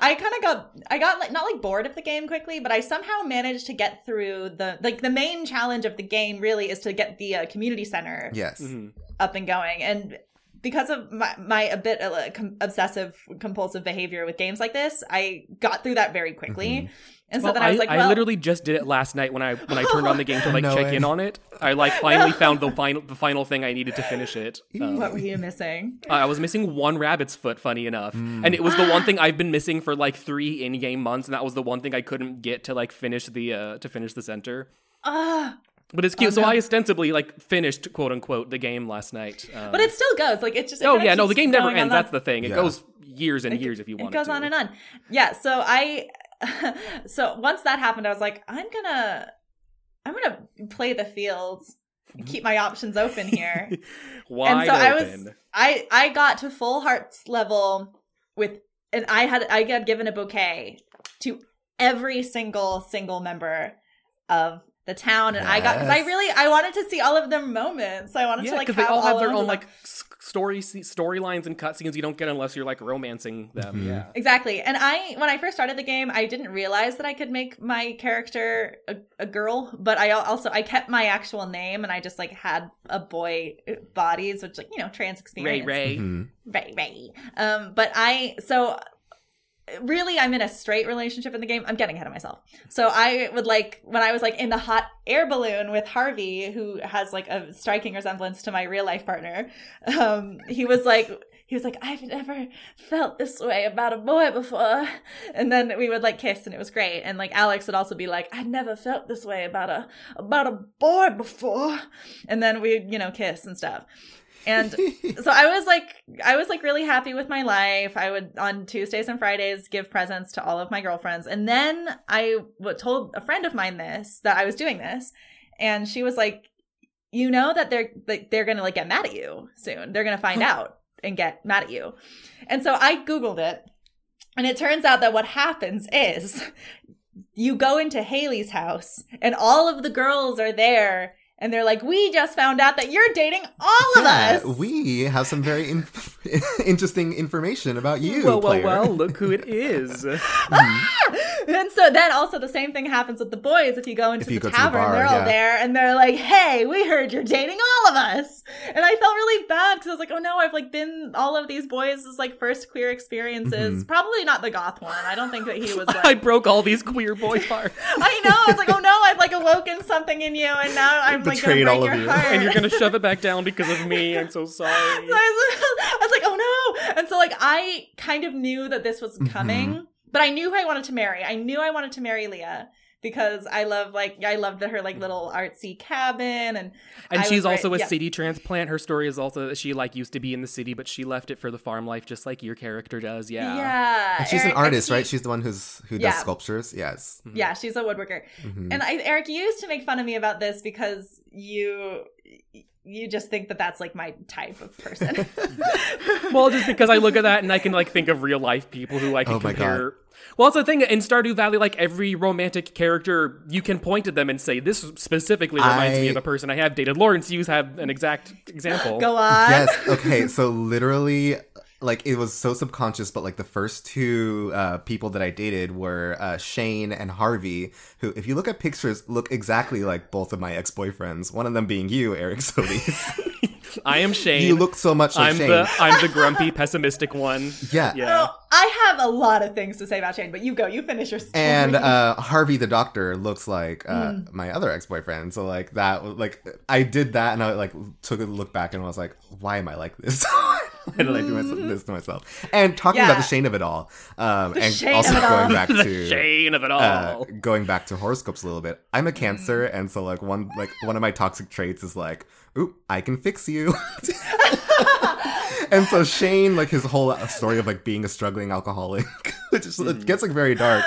I kind of got I got like not like bored of the game quickly, but I somehow managed to get through the like the main challenge of the game really is to get the uh, community center Yes. Mhm. up and going, and because of my my a bit uh, com- obsessive compulsive behavior with games like this, I got through that very quickly, Mhm. and so Well, then I was like, I well, literally just did it last night when I when I turned on the game to like No check way. in on it. I like finally found the final the final thing I needed to finish it. Um, what were you missing? I was missing one rabbit's foot, funny enough, and it was the one thing I've been missing for like three in-game months, and that was the one thing I couldn't get to like finish the uh to finish the center. Ah, But it's cute. Oh, so no. I ostensibly like finished quote unquote the game last night. Um, but it still goes like it just. it oh yeah, no, the game never ends. That's the thing. It Yeah. goes years and It- years if you want. it goes to. on and on yeah so i so once that happened i was like i'm gonna i'm gonna play the fields keep my options open here Wide and so i was i i got to full hearts level with and i had i got given a bouquet to every single single member of the town and i got because i really i wanted to see all of their moments i wanted Yeah, to like because have they all have their own like story storylines and cutscenes you don't get unless you're like romancing them. Mhm. Yeah. Exactly. And I, when I first started the game, I didn't realize that I could make my character a, a girl, but I also, I kept my actual name and I just like had a boy bodies, which like, you know, trans Ray experience. Ray. Mhm. Ray, Ray. Um, but I, so really I'm in a straight relationship in the game. I'm getting ahead of myself. So I would like, when I was like in the hot air balloon with Harvey, who has like a striking resemblance to my real life partner, um, he was like, he was like, I've never felt this way about a boy before. And then we would like kiss and it was great. And like Alex would also be like, I never felt this way about a, about a boy before. And then we'd, you know, kiss and stuff. And so I was like, I was like really happy with my life. I would on Tuesdays and Fridays give presents to all of my girlfriends. And then I w- told a friend of mine this, that I was doing this. And she was like, you know that they're like they're gonna like get mad at you soon. They're gonna find out and get mad at you. And so I Googled it, and it turns out that what happens is you go into Haley's house, and all of the girls are there, and they're like, "We just found out that you're dating all Yeah, of us." we have some very in- interesting information about you. well, well, player. well, look who it is. Ah! and so then also the same thing happens with the boys if you go into you the go to the tavern bar, they're all there and they're like hey we heard you're dating all of us and i felt really bad because i was like oh no i've like been all of these boys' like first queer experiences Mhm. probably not the goth one i don't think that he was I broke all these queer boy hearts. i know i was like oh no i've like awoken something in you and now i'm like gonna Betrayed all of you. heart and you're gonna shove it back down because of me. I'm so sorry. So I was, I was like, oh no. And so like I kind of knew that this was mm-hmm. coming, but I knew who I wanted to marry. I knew I wanted to marry Leah because I love like I loved her like little artsy cabin and And I she's also right- a yeah. city transplant. Her story is also that she like used to be in the city, but she left it for the farm life, just like your character does. Yeah. Yeah. And she's Eric- an artist, he- right? She's the one who's who does Yeah. sculptures. Yes. yeah, she's a woodworker. Mhm. And I, Eric, you used to make fun of me about this because you you just think that that's like my type of person. Well, just because I look at that and I can like think of real life people who I can Oh my compare. Well, it's the thing in Stardew Valley. Like every romantic character, you can point at them and say, "This specifically reminds me of a person I have dated." Lawrence, you have an exact example. Go on. yes. Okay. So literally, like it was so subconscious, but like the first two uh, people that I dated were uh, Shane and Harvey, who, if you look at pictures, look exactly like both of my ex boyfriends. One of them being you, Eric Solis. I am Shane. you look so much like I'm Shane. the I'm the grumpy, pessimistic one. yeah. Yeah. Oh, I have a lot of things to say about Shane, but you go. You finish your story. And uh, Harvey the doctor looks like uh, Mm. my other ex boyfriend. So like that, like I did that, and I like took a look back and was like, why am I like this? Why did I do myself, this to myself? And talking about the Shane of it all, um, and Shane also of it all. going back to Shane of it all. uh, going back to horoscopes a little bit. I'm a Cancer, Mm. and so like one like one of my toxic traits is like, "Oop, I can fix you." and so Shane, like his whole story of like being a struggling alcoholic, it just it gets like very dark.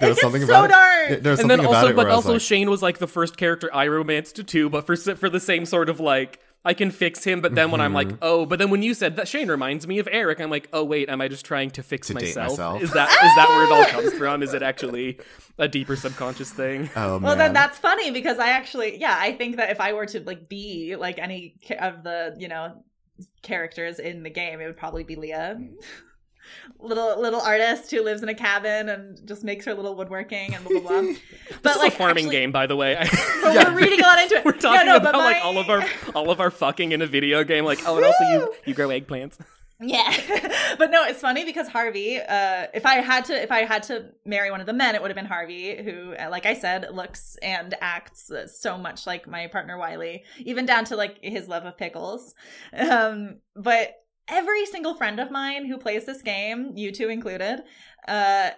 There It was gets something so about dark. it. There was and something then about also, it but where I was also like, Shane was like the first character I romanced too, but for for the same sort of like I can fix him. But then when I'm Mm-hmm. like, oh, but then when you said that Shane reminds me of Eric, I'm like, oh wait, am I just trying to fix To date myself? myself. Is that is that where it all comes from? Is it actually a deeper subconscious thing? "Oh Well, then that's funny because I actually, yeah, I think that if I were to like be like any of the, you know, characters in the game, it would probably be Leah. Little little artist who lives in a cabin and just makes her little woodworking and blah blah blah. But This is like a farming actually- game, by the way. But Yeah. we're reading a lot into it. We're talking no, about like all of our all of our fucking in a video game. Like, oh, and also you you grow eggplants. Yeah, but no, it's funny because Harvey. Uh, if I had to, if I had to marry one of the men, it would have been Harvey, who, uh, like I said, looks and acts uh, so much like my partner Wiley, even down to like his love of pickles. Um, but every single friend of mine who plays this game, you two included, uh,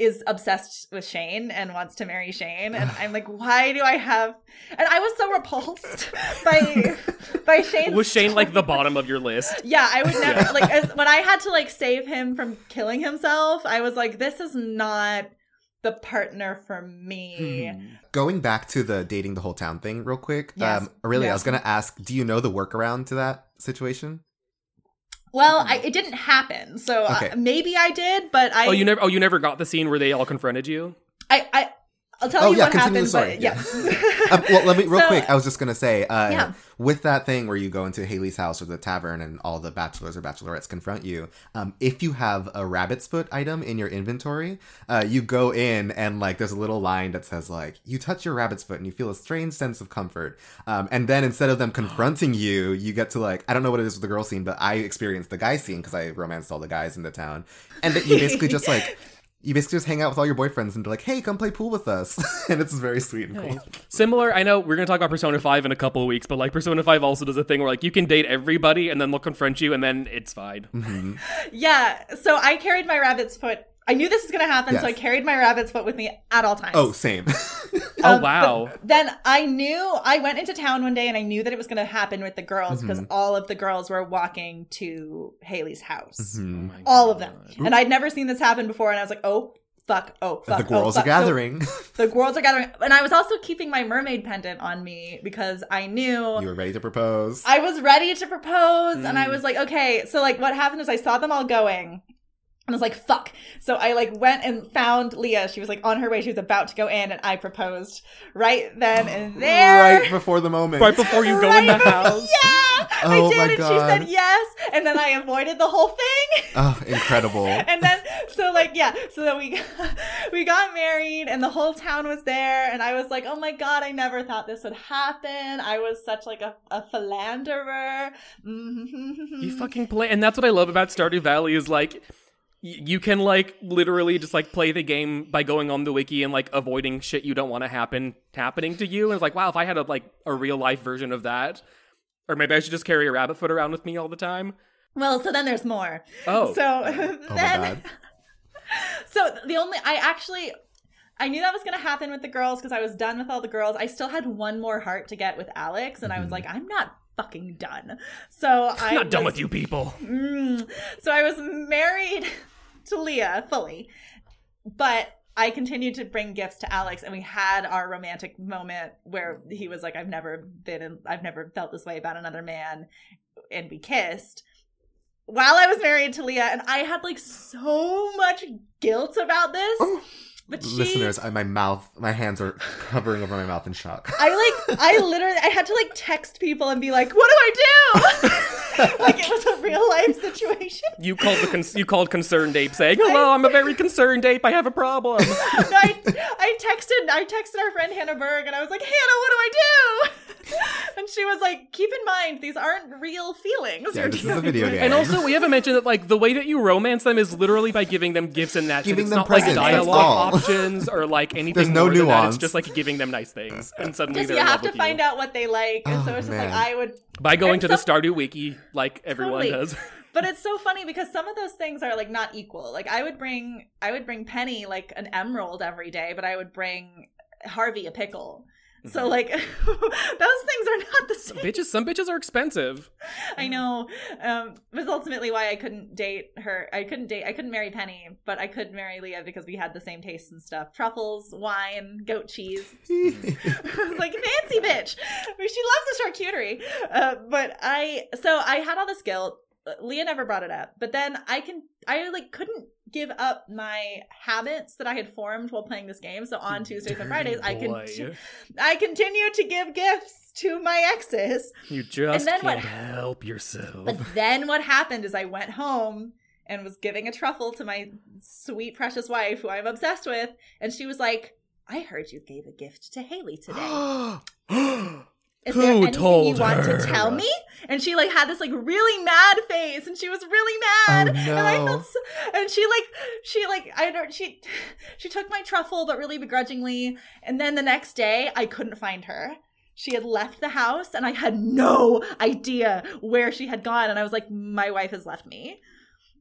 is obsessed with Shane and wants to marry Shane, and I'm like, why do I have? And I was so repulsed by by Shane. Was Shane like the bottom of your list? Yeah, I would never like as, when I had to like save him from killing himself. I was like, this is not the partner for me. Hmm. going back to the dating the whole town thing real quick. Yes. Um, really, I was gonna ask, do you know the workaround to that situation? Well, I, it didn't happen, so uh, maybe I did, but I Oh, you never. Oh, you never got the scene where they all confronted you. I, I I'll tell Oh, you yeah, what continue happened. the But story, yeah, Um, well, let me real So- quick. I was just gonna say, uh, Yeah. with that thing where you go into Haley's house or the tavern and all the bachelors or bachelorettes confront you. Um, if you have a rabbit's foot item in your inventory, uh, you go in and like there's a little line that says like you touch your rabbit's foot and you feel a strange sense of comfort. Um, and then instead of them confronting you, you get to like I don't know what it is with the girl scene, but I experienced the guy scene because I romanced all the guys in the town, and that you basically just like. You basically just hang out with all your boyfriends and they're like, "Hey, come play pool with us," and it's very sweet and cool. Similar, I know we're gonna talk about Persona 5 in a couple of weeks, but like Persona 5 also does a thing where like you can date everybody and then they'll confront you and then it's fine. Mm-hmm. yeah. So I carried my rabbit's foot. I knew this was going to happen, so I carried my rabbit's foot with me at all times. Oh, same. Oh Um, wow. Then I knew I went into town one day and I knew that it was going to happen with the girls because Mm-hmm. all of the girls were walking to Haley's house. Oh Mhm. my All of them. God. And I'd never seen this happen before and I was like, "Oh, fuck. Oh, fuck. the oh, girls fuck." are So gathering. the girls are gathering. And I was also keeping my mermaid pendant on me because I knew you were ready to propose. I was ready to propose and I Mm. was like, okay. So like what happened is I saw them all going. I was like, fuck. So I like went and found Leah. She was like on her way. She was about to go in and I proposed right then and there. Right before the moment. Right before you go in the Right- house. Yeah, Oh I did, my and she said yes, and then I avoided the whole thing. Oh, incredible. and then so like yeah, so then we we got married, and the whole town was there, and I was like, oh my god, I never thought this would happen. I was such like a, a philanderer. Mhm. You fucking play, and that's what I love about Stardew Valley is like y- you can like literally just like play the game by going on the wiki and like avoiding shit you don't want to happen happening to you. And it's like, wow, if I had a like a real life version of that, or maybe I should just carry a rabbit foot around with me all the time. Well, so then there's more. Oh, So Oh then. So the only I actually I knew that was going to happen with the girls because I was done with all the girls. I still had one more heart to get with Alex, and I was Mhm. like, I'm not fucking done. So I'm not done with you people. Mm. So I was married to Leah fully, but I continued to bring gifts to Alex, and we had our romantic moment where he was like, "I've never been, in, I've never felt this way about another man," and we kissed while I was married to Leah, and I had like so much guilt about this. Oh. But she, Listeners, I, my mouth, my hands are covering over my mouth in shock. I like, I literally, I had to like text people and be like, "What do I do?" like it was a real life situation. You called the con- you called concerned ape saying, "Hello, I'm a very concerned ape. I have a problem." I, I texted I texted our friend Hannah Berg and I was like, Hannah, what do I do? And she was like, keep in mind these aren't real feelings. Yeah, this is a video game. And also, we haven't mentioned that like the way that you romance them is literally by giving them gifts and that. shit. Giving it's them not like presents, that's dialogue options or like anything. There's no more than nuance. It's just like giving them nice things, and suddenly Just they're you in have love to with find you. out what they like. And so Oh, it's just like. Oh, I would by going and to the Stardew Wiki, like everyone Totally. does. but it's so funny because some of those things are like not equal. Like I would bring I would bring Penny like an emerald every day, but I would bring Harvey a pickle. So Mm-hmm. like those things are not the same. bitches, some bitches are expensive. I know. Um, was ultimately why I couldn't date her. I couldn't date. I couldn't marry Penny, but I could marry Leah because we had the same tastes and stuff: truffles, wine, goat cheese. I was like fancy bitch. I mean, she loves the charcuterie. Uh, but I, so I had all this guilt. Uh, Leah never brought it up, but then I can, I like couldn't give up my habits that I had formed while playing this game. So on Tuesdays and Fridays, I can, boy. I continue to give gifts to my exes. You just can't what- help yourself. But then what happened is I went home and was giving a truffle to my sweet precious wife, who I'm obsessed with, and she was like, "I heard you gave a gift to Haley today. Is there Who anything told you want her? to tell me?" And she like had this like really mad face, and she was really mad, Oh, and I no. felt, so, and she like she like I don't she she took my truffle, but really begrudgingly, and then the next day I couldn't find her. She had left the house and I had no idea where she had gone. And I was like, my wife has left me.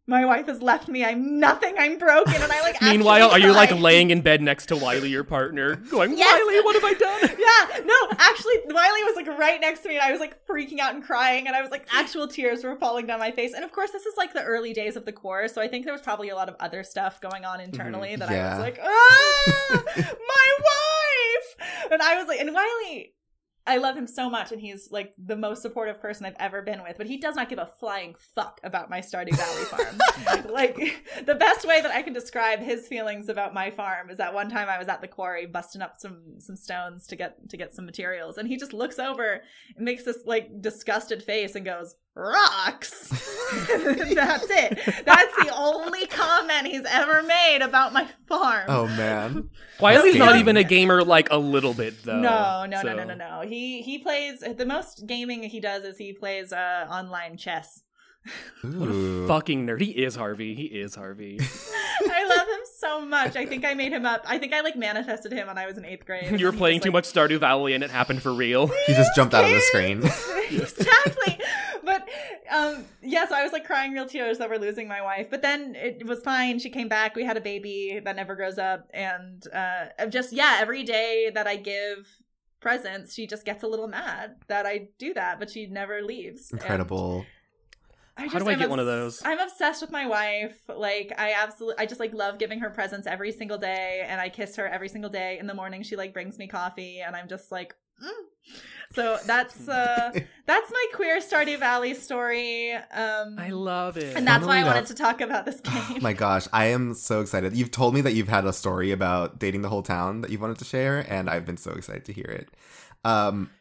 My wife has left me. I'm nothing. I'm broken. And I like. Meanwhile, are you like laying in bed next to Wiley, your partner, going, Yes. Wiley, what have I done? Yeah, no, actually, Wiley was like right next to me, and I was like freaking out and crying, and I was like, actual tears were falling down my face. And of course, this is like the early days of the course, so I think there was probably a lot of other stuff going on internally that I was like, ah, my wife, and I was like, and Wiley. I love him so much, and he's like the most supportive person I've ever been with. But he does not give a flying fuck about my Stardew Valley farm. like the best way that I can describe his feelings about my farm is that one time I was at the quarry busting up some some stones to get to get some materials, and he just looks over and makes this like disgusted face and goes rocks. That's it. That's the only comment he's ever made about my farm. oh man. Wiley's not even a gamer like a little bit though. No, no, no, so- no, no, no. He he plays the most gaming he does is he plays uh online chess. Ooh. Fucking nerd. He is Harvey. He is Harvey. I love him so much. I think I made him up. I think I like manifested him when I was in eighth grade. you were playing too like, much Stardew Valley and it happened for real. He just jumped out of the screen. exactly. But um yeah, so I was like crying real tears that we're losing my wife. But then it was fine. She came back. We had a baby that never grows up. And uh just yeah, every day that I give presents, she just gets a little mad that I do that, but she never leaves. And Incredible. I How do I I'm get one of those? I'm obsessed with my wife. Like I absolutely I just like love giving her presents every single day and I kiss her every single day. In the morning she like brings me coffee and I'm just like So that's uh that's my queer Stardew Valley story. Um I love it. and that's why I Funnily wanted enough- to talk about this game. Oh my gosh, I am so excited. You've told me that you've had a story about dating the whole town that you wanted to share, and I've been so excited to hear it. Um,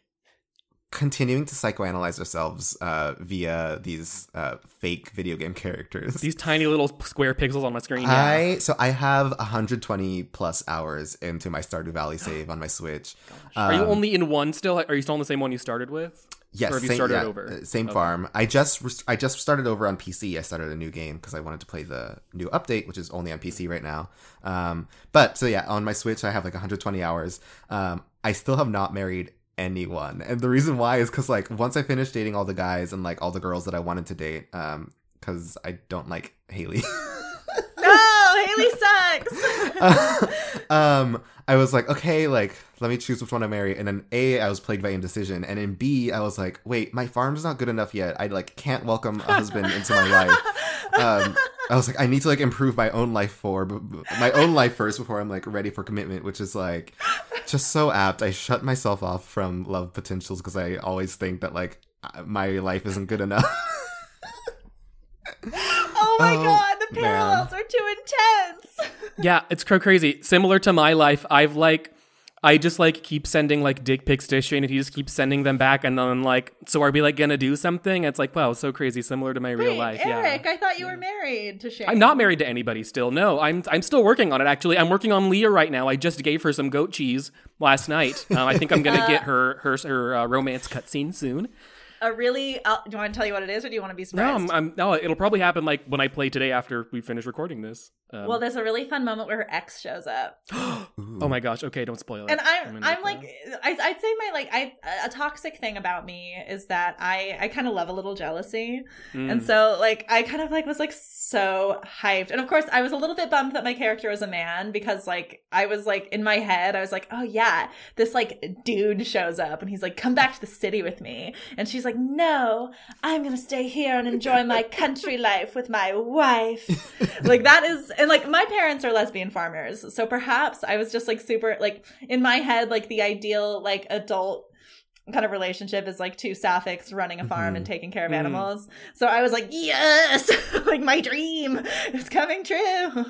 continuing to psychoanalyze ourselves uh, via these uh, fake video game characters. These tiny little square pixels on my screen. Yeah. I so I have 120 plus hours into my Stardew Valley save on my Switch. Are you Um, only in one still? Are you still on the same one you started with? Yes, Or have you same, started yeah, over? uh, Same Okay. farm. I just rest- I just started over on PC. I started a new game because I wanted to play the new update, which is only on PC right now. Um, but so yeah, on my Switch I have like 120 hours. Um, I still have not married anyone, and the reason why is because like once I finished dating all the guys and like all the girls that I wanted to date, um, because I don't like Haley. Haley sucks. um, I was like, okay, like let me choose which one to marry. And then A, I was plagued by indecision, and in B, I was like, wait, my farm's not good enough yet. I like can't welcome a husband into my life. Um, I was like, I need to like improve my own life for my own life first before I'm like ready for commitment, which is like just so apt. I shut myself off from love potentials because I always think that like uh, my life isn't good enough. oh my Oh, god, the man. parallels are too intense. Yeah, it's so crazy. Similar to my life, I've like, I just like keep sending like dick pics to Shane, and he just keeps sending them back, and then like, so are we like gonna do something? It's like, wow, so crazy, similar to my real Wait, life. Eric, yeah. I thought you were married to Shane. I'm not married to anybody still. No, I'm I'm still working on it. Actually, I'm working on Leah right now. I just gave her some goat cheese last night. Uh, I think I'm gonna get her her her uh, romance cutscene soon. A really uh, do you want to tell you what it is or do you want to be No, surprised? I'm, I'm no. It'll probably happen like when I play today after we finish recording this. Um, well, there's a really fun moment where her ex shows up. oh my gosh. Okay, don't spoil it. and I'm gonna I'm like. I, I'd say my like I a toxic thing about me is that I I kind of love a little jealousy, Mm. and so like I kind of like was like so hyped, and of course I was a little bit bummed that my character was a man because like I was like in my head I was like oh yeah this like dude shows up and he's like come back to the city with me, and she's like no I'm gonna stay here and enjoy my country life with my wife, like that is and like my parents are lesbian farmers so perhaps i was just like super like in my head like the ideal like adult kind of relationship is like two sapphics running a farm and taking care of Mhm. animals so i was like yes like my dream is coming true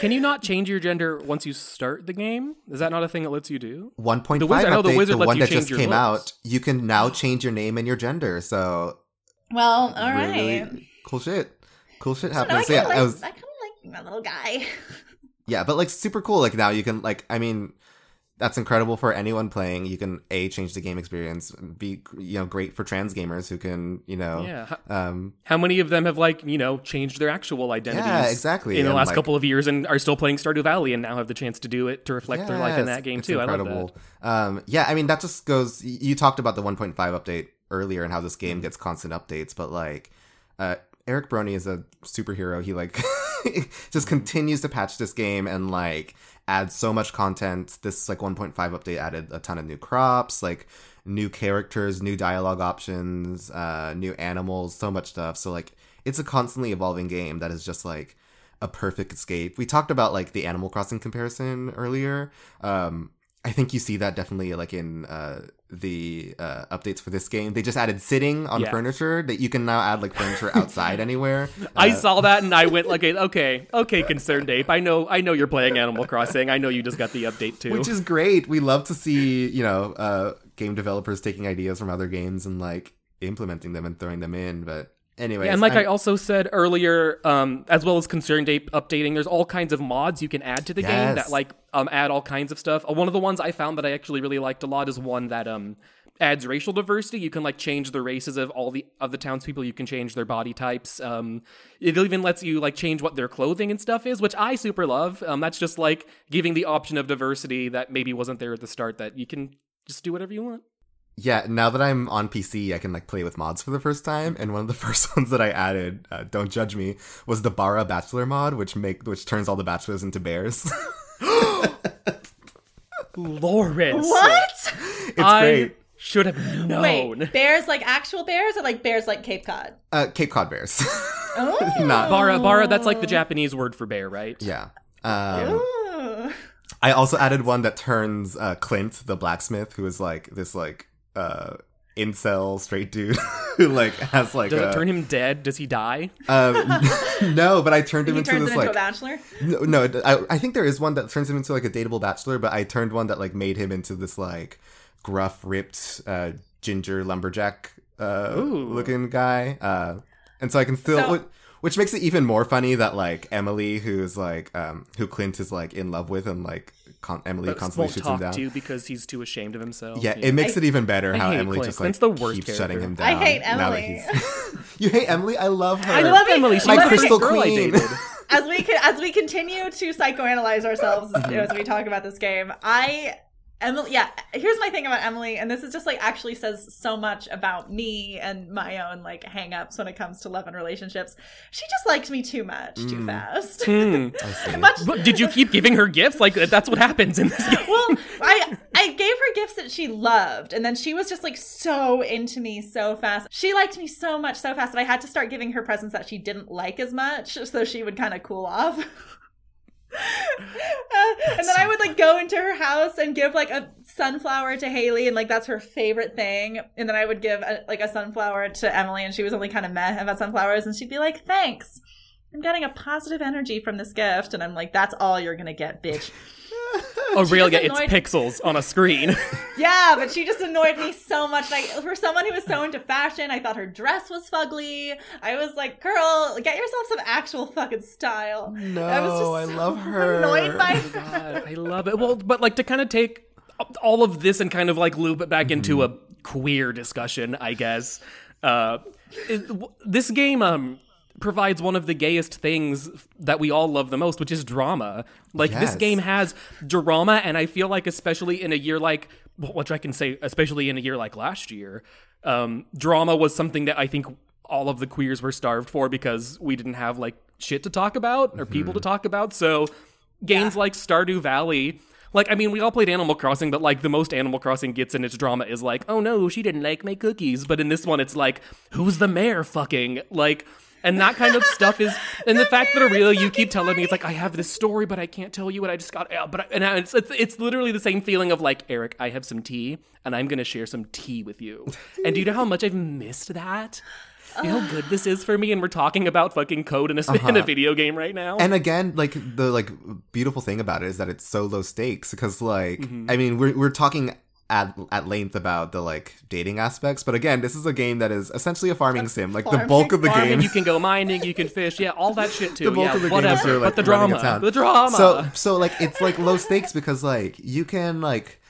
Can you not change your gender once you start the game? Is that not a thing that lets you do? 1.5 The wizard- I know the wizard the lets one you that change just your came looks. out, you can now change your name and your gender. So well all right really, really cool shit. Cool shit So no, I. So yeah, kind of I like, was I kind of like my little guy yeah, but like super cool. Like now you can like I mean that's incredible for anyone playing. You can a change the game experience, be you know great for trans gamers who can you know Yeah. Um How many of them have like you know changed their actual identities? Yeah, exactly. In the And, last like- couple of years, and are still playing Stardew Valley, and now have the chance to do it to reflect their life in that game too. I love Incredible. that. Um, yeah, I mean that just goes. You talked about the 1.5 update earlier and how this game gets constant updates, but like, uh, Eric Barone is a superhero. He like just continues to patch this game and like add so much content. This like 1.5 update added a ton of new crops, like new characters, new dialogue options, uh, new animals, so much stuff. So like, it's a constantly evolving game that is just like a perfect escape. We talked about like the Animal Crossing comparison earlier. Um, I think you see that definitely like in uh, the uh, updates for this game. They just added sitting on Yeah. furniture that you can now add like furniture outside anywhere. I Uh, saw that and I went like, okay, okay, concerned ape. I know, I know you're playing Animal Crossing. I know you just got the update too. which is great. We love to see you know uh, game developers taking ideas from other games and like implementing them and throwing them in. But anyway, Yeah, and like I also said earlier, um, as well as Concerned Ape updating, there's all kinds of mods you can add to the game that like um, add all kinds of stuff. Uh, one of the ones I found that I actually really liked a lot is one that um, adds racial diversity. You can like change the races of all the of the townspeople. You can change their body types. Um, it even lets you like change what their clothing and stuff is, which I super love. Um, that's just like giving the option of diversity that maybe wasn't there at the start. That you can just do whatever you want. Yeah, now that I'm on PC, I can like play with mods for the first time, and one of the first ones that I added, uh, don't judge me, was the Bara Bachelor mod, which make which turns all the bachelors into bears. Lawrence, what it's I great. should have known. wait bears like actual bears or like bears like cape cod Uh, Cape Cod bears. oh Not- Bara, bara, that's like the Japanese word for bear, right? yeah. Um, Ooh. I also added one that turns uh, Clint, the blacksmith, who is like this like uh incel straight dude who like has like Does a, it turn him dead? Does he die? um, no, but I turned him He into turns this it into like a bachelor. no, no I, I think there is one that turns him into like a dateable bachelor, but I turned one that like made him into this like gruff, ripped, uh, ginger lumberjack uh, Ooh. looking guy. Uh, and so I can still, So- which, which makes it even more funny that like Emily, who's like, um, who Clint is like in love with, and like con- Emily But constantly won't shoots him down. to because he's too ashamed of himself. Yeah, it makes I- it even better I how Emily Clint. just like Clint's the worst keeps character. shutting him down. I hate now that Emily. he's- you hate Emily? I love her. I love Emily. She's My the first crystal girl I queen. dated. as we can, as we continue to psychoanalyze ourselves as, as we talk about this game, I Emily, yeah. Here's my thing about Emily, and this is just like actually says so much about me and my own like hangups when it comes to love and relationships. She just liked me too much, too Mm. fast. Hmm. I see. Much But did you keep giving her gifts? Like that's what happens in this game. well, I I gave her gifts that she loved, and then she was just like so into me so fast. She liked me so much so fast that I had to start giving her presents that she didn't like as much, so she would kind of cool off. Uh, and then I would like go into her house and give like a sunflower to Haley, and like that's her favorite thing. And then I would give a, like a sunflower to Emily, and she was only kind of meh about sunflowers, and she'd be like, "Thanks, I'm getting a positive energy from this gift," and I'm like, "That's all you're gonna get, bitch." Oh, real? Yeah, it's pixels on a screen. Yeah, but she just annoyed me so much. Like for someone who was so into fashion, I thought her dress was fugly. I was like, "Girl, get yourself some actual fucking style." No, I was just I so love her. Annoyed by Oh God, I love it. Well, but like to kind of take all of this and kind of like loop it back into a queer discussion, I guess. Uh, it- w- this game um provides one of the gayest things that we all love the most, which is drama. Like this game has drama, and I feel like especially in a year like which I can say, especially in a year like last year, um, drama was something that I think all of the queers were starved for because we didn't have like shit to talk about or people to talk about. So games like Stardew Valley. Like, I mean, we all played Animal Crossing, but like the most Animal Crossing gets in its drama is like, oh no, she didn't like my cookies. But in this one, it's like, who's the mayor fucking? Like, and that kind of stuff is, and the, fact that Aurelia, you keep telling me, it's like, I have this story, but I can't tell you what I just got. Yeah, but, I, and I- it's, it's, it's literally the same feeling of like, Eric, I have some tea, and I'm going to share some tea with you. And do you know how much I've missed that? You know how good this is for me, and we're talking about fucking code in a, in a video game right now. and again like the like beautiful thing about it is that it's so low stakes because like Mm-hmm. i mean we're, we're talking at, at length about the like dating aspects but again this is a game that is essentially a farming sim like the bulk of the farming, game you can go mining, you can fish, yeah, all that shit too. the bulk yeah, of the whatever. games are like but the drama, town. the drama. so so like it's like low stakes because like you can like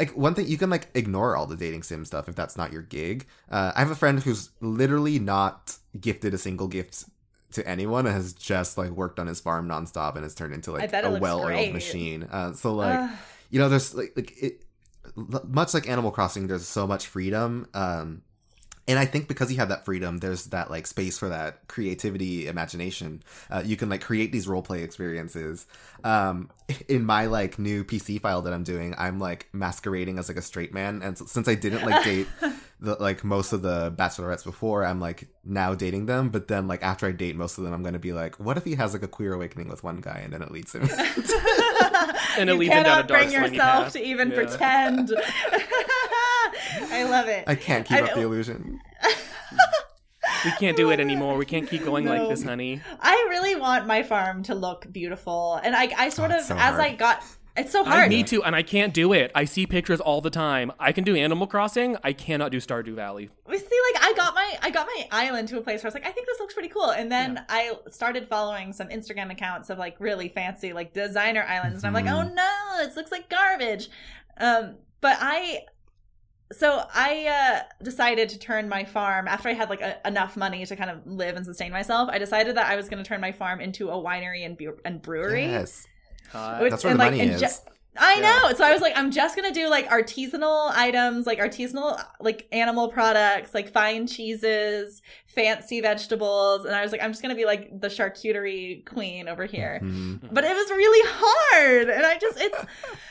like one thing you can like ignore all the dating sim stuff if that's not your gig uh, i have a friend who's literally not gifted a single gift to anyone and has just like worked on his farm nonstop and has turned into like a well-oiled great. machine uh, so like Ugh. you know there's like, like it l- much like animal crossing there's so much freedom um and I think because you have that freedom, there's that like space for that creativity, imagination. Uh, you can like create these role play experiences. Um, in my like new PC file that I'm doing, I'm like masquerading as like a straight man, and s since I didn't like date the like most of the bachelorettes before, I'm like now dating them. But then like after I date most of them, I'm gonna be like, what if he has like a queer awakening with one guy, and then it leads him. and it you leads him down a cannot dark bring yourself path. to even Yeah. pretend. I love it. I can't keep I- up the illusion. We can't do it anymore. We can't keep going like this, honey. I really want my farm to look beautiful, and I, I sort Oh, of, so as hard. I got, it's so hard. I need to, and I can't do it. I see pictures all the time. I can do Animal Crossing. I cannot do Stardew Valley. We see, like, I got my, I got my island to a place where I was like, I think this looks pretty cool, and then I started following some Instagram accounts of like really fancy like designer islands, and I'm like, Mhm. oh no, this looks like garbage. Um, but I. So I uh, decided to turn my farm after I had like a, enough money to kind of live and sustain myself. I decided that I was going to turn my farm into a winery and, bu- and brewery. Yes, Uh, Which- that's where and, the like, money and is. ju- I Yeah. know. So I was like, I'm just gonna do like artisanal items, like artisanal like animal products, like fine cheeses, fancy vegetables, and I was like, I'm just gonna be like the charcuterie queen over here. Mhm. But it was really hard, and I just it's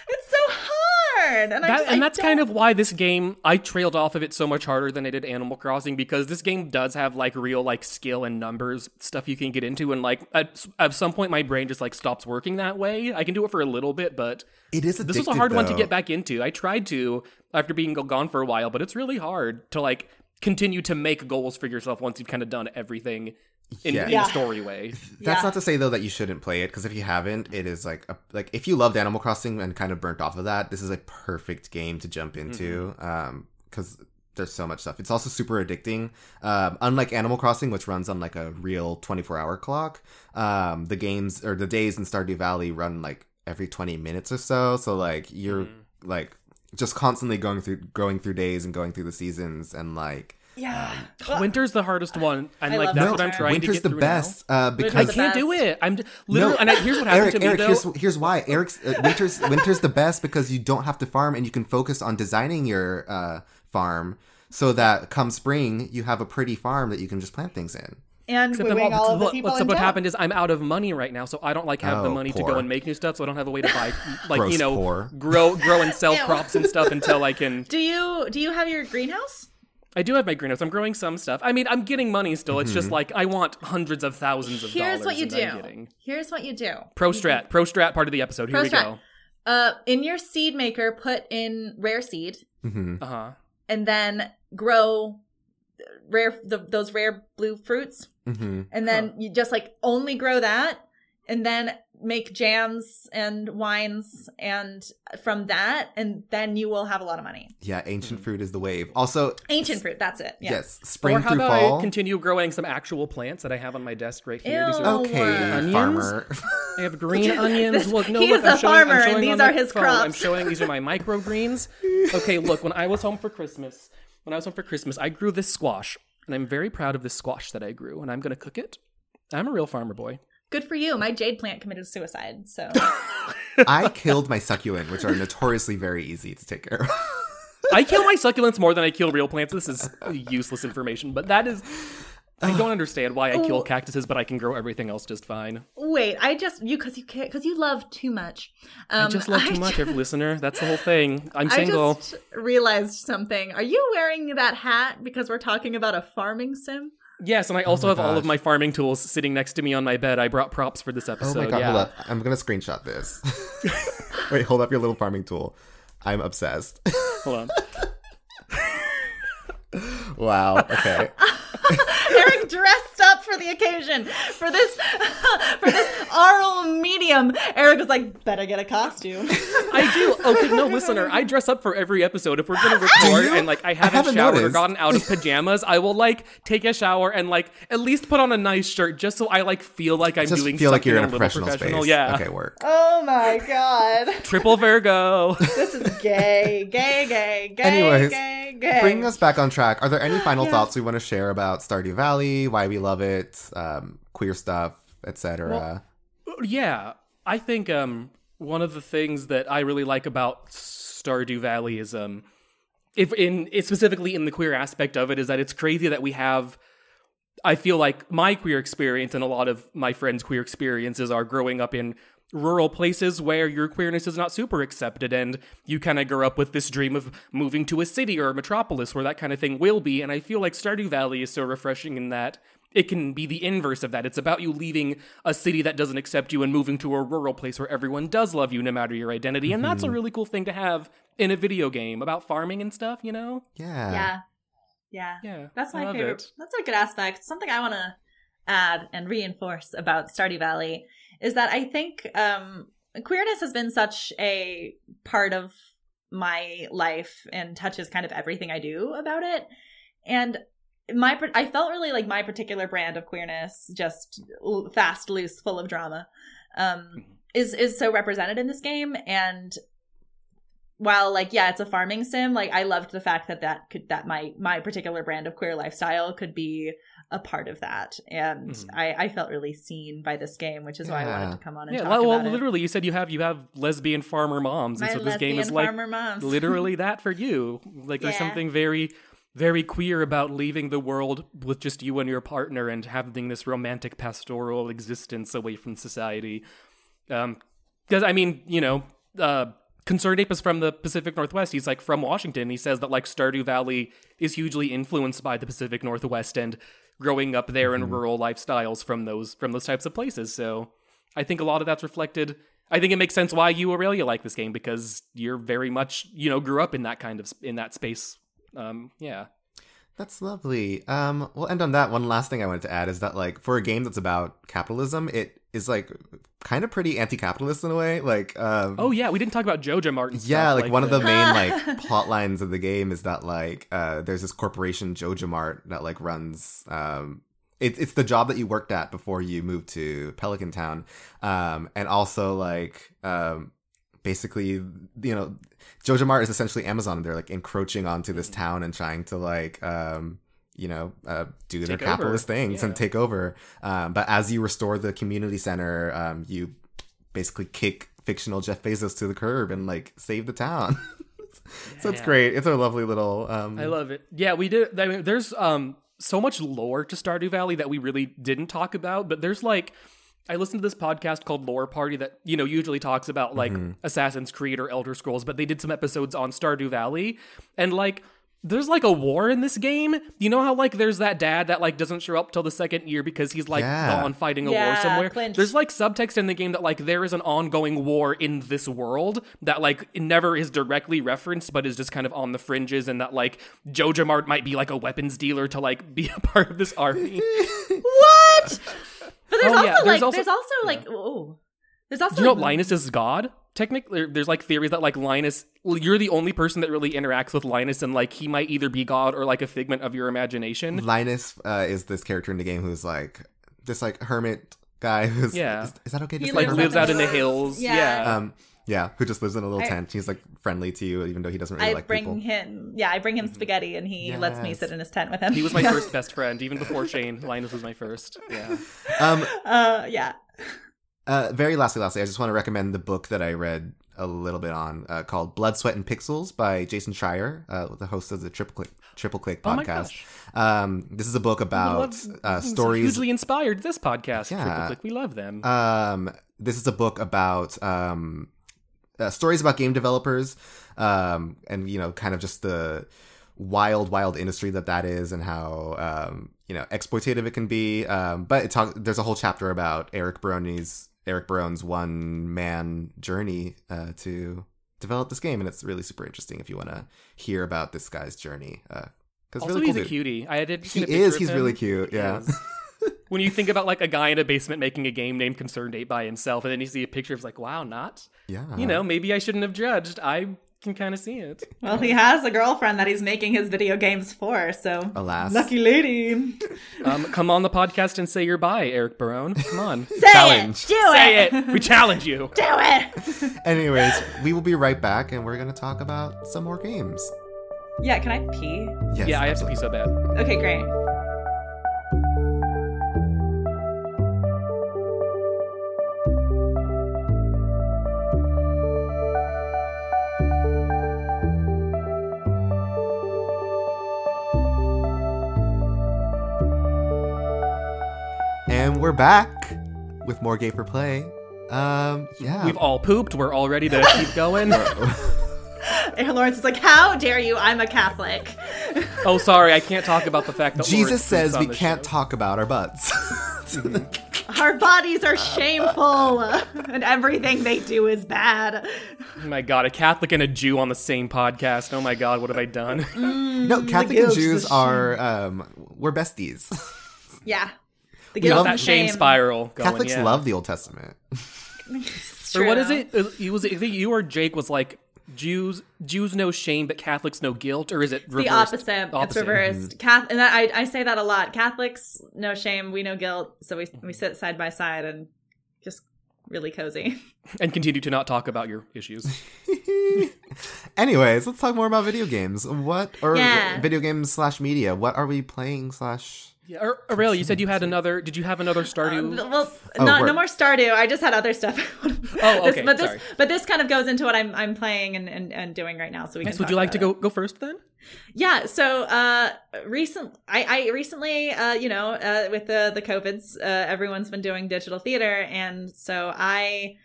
it's so hard. Hard, and, I That, just, and I that's kind don't- of why this game I trailed off of it so much harder than I did Animal Crossing because this game does have like real like skill and numbers stuff you can get into and like at, at some point my brain just like stops working that way. I can do it for a little bit, but It is. this was a addictive, hard one to get back into. I tried to after being gone for a while, but it's really hard to like continue to make goals for yourself once you've kind of done everything in, Yeah. in Yeah. a story way. That's Yeah. not to say though that you shouldn't play it because if you haven't, it is like a, like if you loved Animal Crossing and kind of burnt off of that, this is a perfect game to jump into um because there's so much stuff. It's also super addicting. Um, unlike Animal Crossing, which runs on like a real 24 hour clock, um, the games or the days in Stardew Valley run like every 20 minutes or so. So like you're like just constantly going through going through days and going through the seasons and like yeah. um, Winter's the hardest one, and I like that's that what I'm trying winter's to get the through best uh, Now. I because the can't do it. I'm literally, and I, here's what happened Eric, to me Eric, though. here's here's why. Eric's uh, winter's winter's the best because you don't have to farm and you can focus on designing your uh, farm so that come spring you have a pretty farm that you can just plant things in. and Except, that what, all of the what- people except what happened is I'm out of money right now, so I don't like have the Oh, money to go and make new stuff. So I don't have a way to buy like Gross you know poor. grow grow and sell crops and stuff until I can. Do you do you have your greenhouse? I do have my greenhouse. I'm growing some stuff. I mean, I'm getting money still. It's Mm-hmm. just like I want hundreds of thousands of Here's dollars. Here's what you do. Here's what you do. Pro strat, pro strat part of the episode. Here Pro we strat. go. Uh, in your seed maker, put in rare seed, hmm Uh huh. and then grow rare the, those rare blue fruits, hmm and then you just like only grow that, and then make jams and wines, and from that, and then you will have a lot of money. Yeah, ancient Mm-hmm. fruit is the wave. Also, Ancient fruit, that's it. Yeah. yes, spring Or how through about fall. I continue growing some actual plants that I have on my desk right here? These are- okay, Onions? farmer. I have green onions. This- look, no, he look, is I'm a showing, I'm farmer, and these are his phone. I'm showing these are my microgreens. Okay, look, when I was home for Christmas, when I was home for Christmas, I grew this squash, and I'm very proud of this squash that I grew, and I'm gonna cook it. I'm a real farmer boy. Good for you. My jade plant committed suicide, so I killed my succulent, which are notoriously very easy to take care of. I kill my succulents more than I kill real plants. This is useless information, but that is. I don't understand why I kill Oh. cactuses, but I can grow everything else just fine. wait. I just you because you can't because you love too much. Um, I just love too much, every listener. That's the whole thing. I'm I single. just realized something. Are you wearing that hat because we're talking about a farming sim? Yes, and I oh also my have all of my farming tools sitting next to me on my bed. I brought props for this episode. Oh my god, yeah. hold up. I'm gonna screenshot this. Wait, hold up your little farming tool. I'm obsessed. Hold on. wow. Okay. Eric dressed up for the occasion for this for this oral medium. Eric was like, "Better get a costume." I do. Oh, okay, no, listener. I dress up for every episode. If we're gonna record and like I I haven't, haven't showered or gotten out of pajamas, I will like take a shower and like at least put on a nice shirt just so I like feel like I'm Just doing feel like you're in a little professional, professional. space. Yeah. Okay, work. oh my god, Triple Virgo. this is gay, gay, gay, gay, Anyways, gay, gay. Bringing us back on track. Are there any final Yes. thoughts we want to share about Stardew Valley, why we love it, um, queer stuff, etc.? yeah, I think um one of the things that I really like about Stardew Valley is um if in specifically in the queer aspect of it is that it's crazy that we have I feel like my queer experience and a lot of my friends' queer experiences are growing up in rural places where your queerness is not super accepted and you kind of grow up with this dream of moving to a city or a metropolis where that kind of thing will be and I feel like Stardew Valley is so refreshing in that it can be the inverse of that. It's about you leaving a city that doesn't accept you and moving to a rural place where everyone does love you no matter your identity. And that's a mm-hmm. really cool thing to have in a video game about farming and stuff, you know? yeah. yeah, yeah, Yeah. That's my love favorite. it. That's a good aspect. Something I want to add and reinforce about Stardew Valley is that I think um, queerness has been such a part of my life and touches kind of everything I do about it. And my, I felt really like my particular brand of queerness, just fast, loose, full of drama, um, is is so represented in this game. And while like yeah it's a farming sim like i loved the fact that that could that my my particular brand of queer lifestyle could be a part of that and Mhm. i i felt really seen by this game which is why i wanted to come on and Yeah, talk well, about it. literally, you said you have you have lesbian farmer moms, and my so this game is like farmer moms literally that for you. Like there's something very, very queer about leaving the world with just you and your partner and having this romantic pastoral existence away from society. Um, because I mean, you know, uh, Concerned Ape is from the Pacific Northwest. He's like from Washington. He says that like Stardew Valley is hugely influenced by the Pacific Northwest and growing up there in rural lifestyles from those from those types of places. So I think a lot of that's reflected. I think it makes sense why you Aurelia like this game because you're very much you know grew up in that kind of in that space. Um, yeah. That's lovely. Um, we'll end on that. One last thing I wanted to add is that, like, for a game that's about capitalism, it is like kind of pretty anti-capitalist in a way. Like, um, Oh yeah, we didn't talk about JojaMart. yeah, stuff like, one of the- the main like plot lines of the game is that like uh, there's this corporation JojaMart that like runs. Um, it's it's the job that you worked at before you moved to Pelican Town, um, and also like um, basically you know Jojamart is essentially Amazon, and they're like encroaching onto this town and trying to like um, you know uh, do their over. capitalist things and take over. Um, but as you restore the community center, um, you basically kick fictional Jeff Bezos to the curb and like save the town. so it's Yeah. great. It's a lovely little. Um, I love it. Yeah, we did. I mean, there's um so much lore to Stardew Valley that we really didn't talk about, but there's like. I listened to this podcast called Lore Party that, you know, usually talks about like mm-hmm. Assassin's Creed or Elder Scrolls, but they did some episodes on Stardew Valley. And like, there's like a war in this game. You know how like there's that dad that like doesn't show up till the second year because he's like Yeah. gone fighting a war somewhere. Clint. There's like subtext in the game that like there is an ongoing war in this world that like never is directly referenced but is just kind of on the fringes and that like JojaMart might be like a weapons dealer to like be a part of this army. What? But there's Oh, also yeah, like there's also- there's also like oh there's also Do you know Linus is God? Technically, there's like theories that like Linus, you're the only person that really interacts with Linus, and like he might either be God or like a figment of your imagination. Linus uh, is this character in the game who's like this like hermit guy who's Yeah. Is, is that okay? to He say Like lives hermit? lives out in the hills. Yeah. Yeah. Um, yeah, who just lives in a little I- tent. He's like friendly to you, even though he doesn't really I like bring people. him yeah I bring him spaghetti and he lets me sit in his tent with him. He was my first best friend, even before Shane. Linus was my first. Yeah. Um, uh yeah Uh, very lastly, lastly, I just want to recommend the book that I read a little bit on uh, called "Blood, Sweat, and Pixels" by Jason Schreier, uh, the host of the Triple Click Triple Click Oh my podcast. gosh. um, this is a book about uh, stories. Hugely inspired this podcast. Yeah. Triple Click. We love them. Um, this is a book about um, uh, stories about game developers, um, and you know, kind of just the wild, wild industry that that is, and how um, you know exploitative it can be. Um, but it talk, there's a whole chapter about Eric Baroni's Eric Barone's one man journey uh, to develop this game, and it's really super interesting if you want to hear about this guy's journey. Because also, really he's cool a dude. cutie. I did. He is. He's really cute. Yeah. when you think about like a guy in a basement making a game named ConcernedApe by himself, and then you see a picture of like, wow, not. Yeah. You know, maybe I shouldn't have judged. I can kind of see it. well he has a girlfriend that he's making his video games for so Alas. lucky lady Um, come on the podcast and say your bye, Eric Barone. Come on, say Challenge. it do say it, it. We challenge you. do it Anyways, we will be right back, and we're gonna talk about some more games. yeah can I pee Yes, yeah, I have to pee so bad. okay great And we're back with more Gay for Play. Um, yeah. We've all pooped. We're all ready to keep going. And Lawrence is like how dare you I'm a Catholic oh, sorry, I can't talk about the fact that Jesus Lawrence says poops we the can't show. talk about our butts. our bodies are shameful and everything they do is bad Oh my god, a Catholic and a Jew on the same podcast. Oh my god, what have I done? no, Catholic and Jews are um, we're besties. yeah the guilt love that shame shame. spiral going. Catholics yeah. love the Old Testament. Or what is true. it? It was I think you or Jake was like Jews Jews know shame, but Catholics know guilt, or is it the reversed? opposite. It's Opposite. reversed. Mm-hmm. Cath- and that, I, I say that a lot. Catholics no shame, we know guilt. So we we sit side by side and just really cozy. And continue to not talk about your issues. Anyways, let's talk more about video games. What or Yeah. video games slash media? What are we playing slash? Yeah, or, Aurelia, you said you had another. Did you have another Stardew? well, Oh, not, no more Stardew. I just had other stuff. Oh, This- okay, but this sorry. but this kind of goes into what I'm I'm playing and, and, and doing right now. So we Yes, can. would you like to about go go first then? Yeah, so uh recent I I recently uh you know, uh with the the covids, uh everyone's been doing digital theater and so I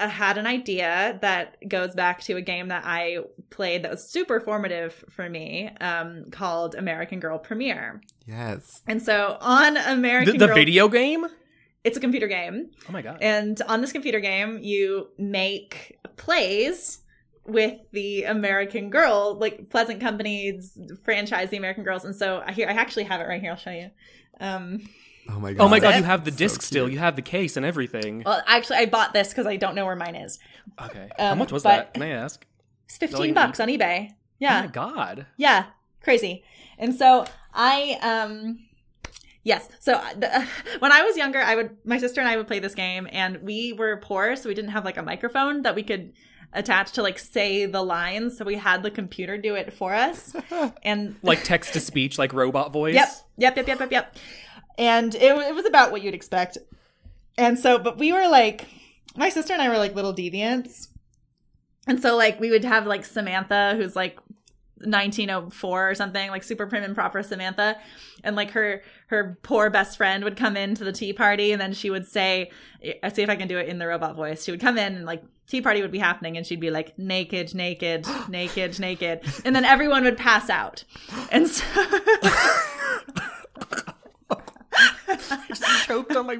uh, had an idea that goes back to a game that I played that was super formative for me, um, called American Girl Premiere. Yes. And so on The, American the Girl, video game? it's a computer game. Oh my god. And on this computer game, you make plays with the American Girl, like Pleasant Company's franchise, the American Girls. And so I here I actually have it right here. I'll show you. Um, Oh my god. oh my god, you have the So disc still. You have the case and everything. well, actually, I bought this because I don't know where mine is. Okay. How um, much was that? Can I ask? It's fifteen Like- bucks on eBay. Oh Yeah, my god. yeah, crazy. And so I um. Yes. So uh, the, when I was younger, I would my sister and I would play this game, and we were poor, so we didn't have like a microphone that we could attach to like say the lines. So we had the computer do it for us, and Like text to speech, like robot voice. Yep, yep, yep, yep, yep, yep. And it, it was about what you'd expect. And so, but we were like, my sister and I were like little deviants. And so, like, we would have like Samantha, who's like 1904 or something, like super prim and proper Samantha. And like her, her poor best friend would come into the tea party and then she would say, I see if I can do it in the robot voice. She would come in and like, tea party would be happening and she'd be like, naked, naked, naked, naked. And then everyone would pass out. And so. Choked on my.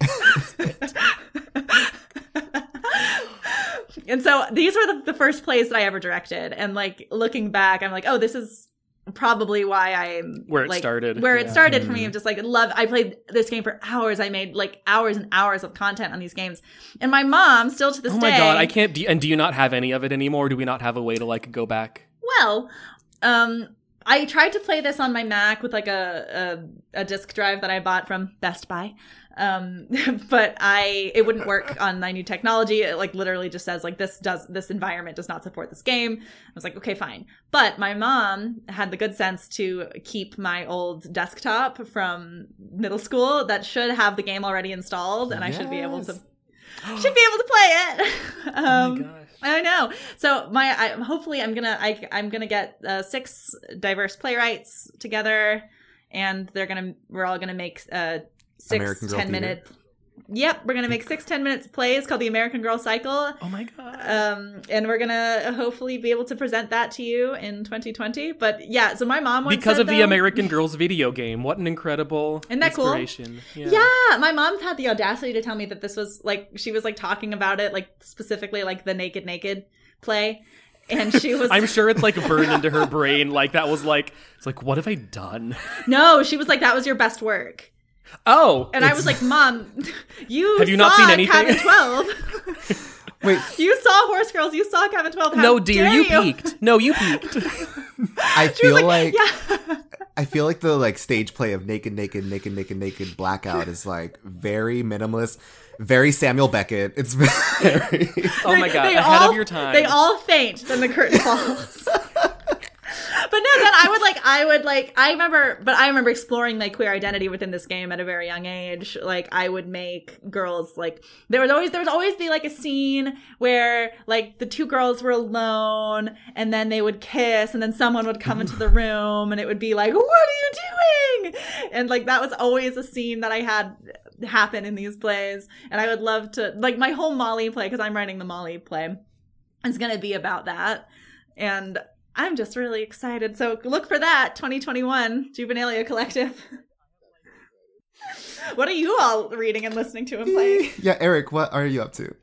and so these were the, the first plays that I ever directed. And like looking back, I'm like, oh, this is probably why I'm Where it like, started. Where it Yeah. started for me. I'm just like love. I played this game for hours. I made like hours and hours of content on these games. And my mom, still to this day. Oh my day, god, I can't. Do, and do you not have any of it anymore? Do we not have a way to like go back? Well, um, I tried to play this on my Mac with like a a, a disk drive that I bought from Best Buy. Um, but I it wouldn't work on my new technology. It like literally just says like this does this environment does not support this game. I was like, okay, fine. But my mom had the good sense to keep my old desktop from middle school that should have the game already installed, and I should be able to should be able to play it. oh my um, gosh. I know. So my, I, hopefully, I'm gonna, I, I'm gonna get uh, six diverse playwrights together, and they're gonna, we're all gonna make uh, six American Girl 10 Theater? minute. Yep, we're gonna make six ten minutes plays called the American Girl Cycle. Oh my god. Um, and we're gonna hopefully be able to present that to you in 2020. But yeah, so my mom because said, of the though- American Girls video game. What an incredible Isn't that cool? inspiration. Yeah, my mom's had the audacity to tell me that this was like she was like talking about it like specifically like the naked naked play, and she was I'm sure it's like burned into her brain. Like that was like it's like what have I done? no, she was like that was your best work, Oh, and I was like, Mom, you Have you saw not seen anything? Cabin Twelve, Wait, you saw Horse Girls, you saw Cabin Twelve. How no, dear, dare you you peaked. No, you peaked. I feel like, yeah, I feel like the like stage play of naked, naked, naked, naked, naked blackout is like very minimalist, very Samuel Beckett. It's very oh my god, They ahead all- of your time. They all faint, then the curtain falls. But no, then I would like I would like I remember but I remember exploring my queer identity within this game at a very young age. Like I would make girls like there was always there would always be like a scene where like the two girls were alone and then they would kiss and then someone would come into the room and it would be like, What are you doing? And like that was always a scene that I had happen in these plays. And I would love to like my whole Molly play, because I'm writing the Molly play, is gonna be about that. And I'm just really excited. So look for that 2021 Juvenilia Collective. what are you all reading and listening to and playing? yeah, Eric, what are you up to?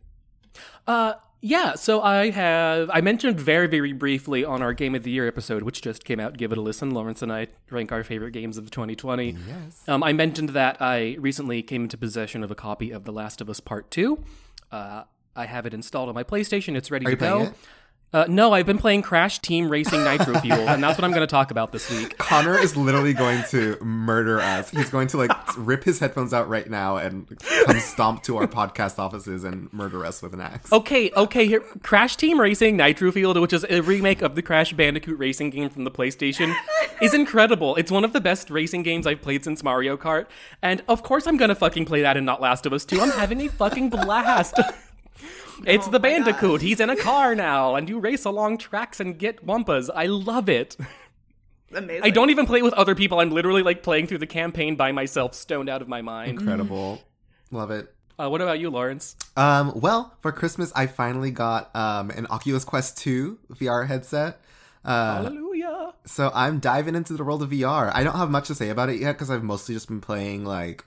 Uh, yeah. So I have I mentioned very very briefly on our Game of the Year episode, which just came out. Give it a listen. Lawrence and I rank our favorite games of 2020. Yes. Um, I mentioned that I recently came into possession of a copy of The Last of Us Part Two. Uh, I have it installed on my PlayStation. It's ready Are to you playing go. Uh, no, I've been playing Crash Team Racing Nitro Fuel, and that's what I'm going to talk about this week. Connor is literally going to murder us. He's going to like rip his headphones out right now and come stomp to our podcast offices and murder us with an axe. Okay, okay, here. Crash Team Racing Nitro-Fueled, which is a remake of the Crash Bandicoot racing game from the PlayStation, is incredible. It's one of the best racing games I've played since Mario Kart. And of course I'm gonna fucking play that in Not Last of Us 2. I'm having a fucking blast. It's the Bandicoot. He's in a car now, and you race along tracks and get wumpas. I love it. Amazing. I don't even play with other people. I'm literally like playing through the campaign by myself, stoned out of my mind. Incredible. Love it. Uh, what about you, Lawrence? Um, well, for Christmas, I finally got um, an Oculus Quest 2 VR headset. Uh, Hallelujah. so I'm diving into the world of VR. I don't have much to say about it yet because I've mostly just been playing like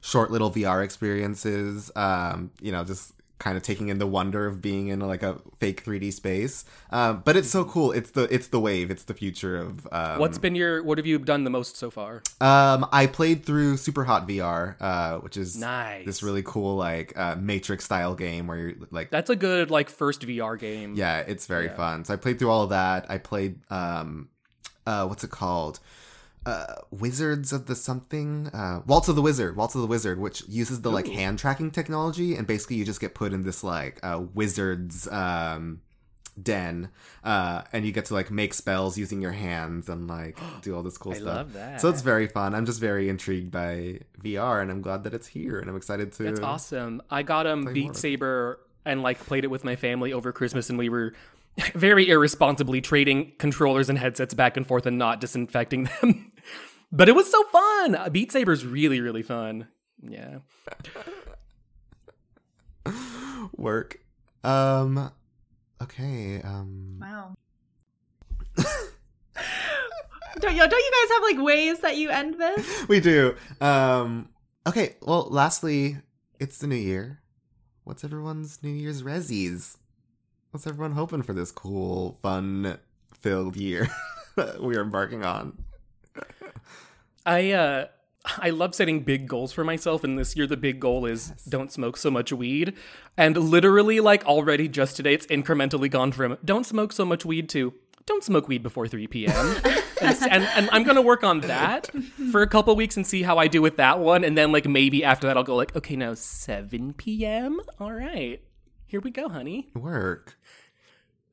short little VR experiences. Um, you know, just kind of taking in the wonder of being in like a fake 3D space. Um, but it's so cool. It's the it's the wave. It's the future of. Um, What's been your? What have you done the most so far? Um, I played through Superhot VR, uh, which is Nice. this really cool like uh, Matrix style game where you're like That's a good like first VR game. Yeah, it's very Yeah. fun. So I played through all of that. I played um uh what's it called? Uh Wizards of the something? Uh Waltz of the Wizard, Waltz of the Wizard, which uses the like hand tracking technology and basically you just get put in this like uh wizard's um den uh and you get to like make spells using your hands and like do all this cool I stuff. love that. So it's very fun. I'm just very intrigued by VR and I'm glad that it's here and I'm excited to That's awesome. I got um Beat more. Saber and like played it with my family over Christmas, and we were very irresponsibly trading controllers and headsets back and forth and not disinfecting them. but it was so fun. Beat Saber's really really fun. Yeah. work. Um okay, um Wow. don't, you, don't you guys have like ways that you end this? we do. Um okay, well lastly, it's the new year. What's everyone's New Year's resis? What's everyone hoping for this cool, fun filled year that we are embarking on? I uh I love setting big goals for myself and this year the big goal is don't smoke so much weed. And literally like already just today it's incrementally gone from don't smoke so much weed to don't smoke weed before 3 p.m. and, and, and I'm gonna work on that for a couple weeks and see how I do with that one. And then like maybe after that I'll go like, okay, now 7 p.m. All right. Here we go, honey. Work.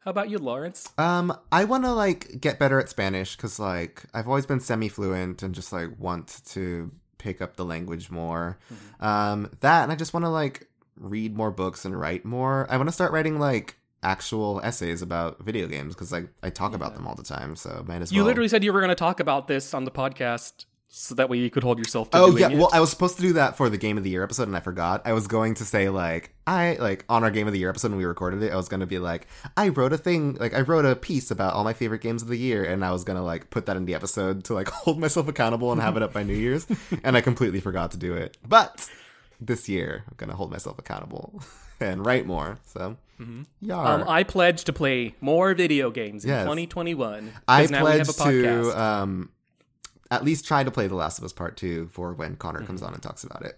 How about you, Lawrence? Um, I want to like get better at Spanish because like I've always been semi-fluent and just like want to pick up the language more. Um, that and I just want to like read more books and write more. I want to start writing like actual essays about video games because like I talk about them all the time. So might as You well. literally said you were gonna talk about this on the podcast so that way you could hold yourself to Oh yeah, it. well I was supposed to do that for the game of the year episode and I forgot. I was going to say like I like on our game of the year episode when we recorded it, I was going to be like I wrote a thing, like I wrote a piece about all my favorite games of the year and I was going to like put that in the episode to like hold myself accountable and have it up by New Year's and I completely forgot to do it. But this year I'm going to hold myself accountable and write more. So Yar. Um, I pledge to play more video games in Yes. 2021. 'cause I now we have a pledge to podcast. um at least try to play The Last of Us Part 2 for when Connor comes Mm-hmm. on and talks about it.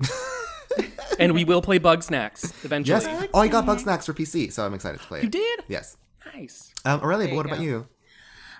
and we will play Bugsnax eventually. Yes. like oh, I got Bugsnax. Snacks for PC, so I'm excited to play it. You did? Yes. Nice. Um, Aurelia, but what you about go. you?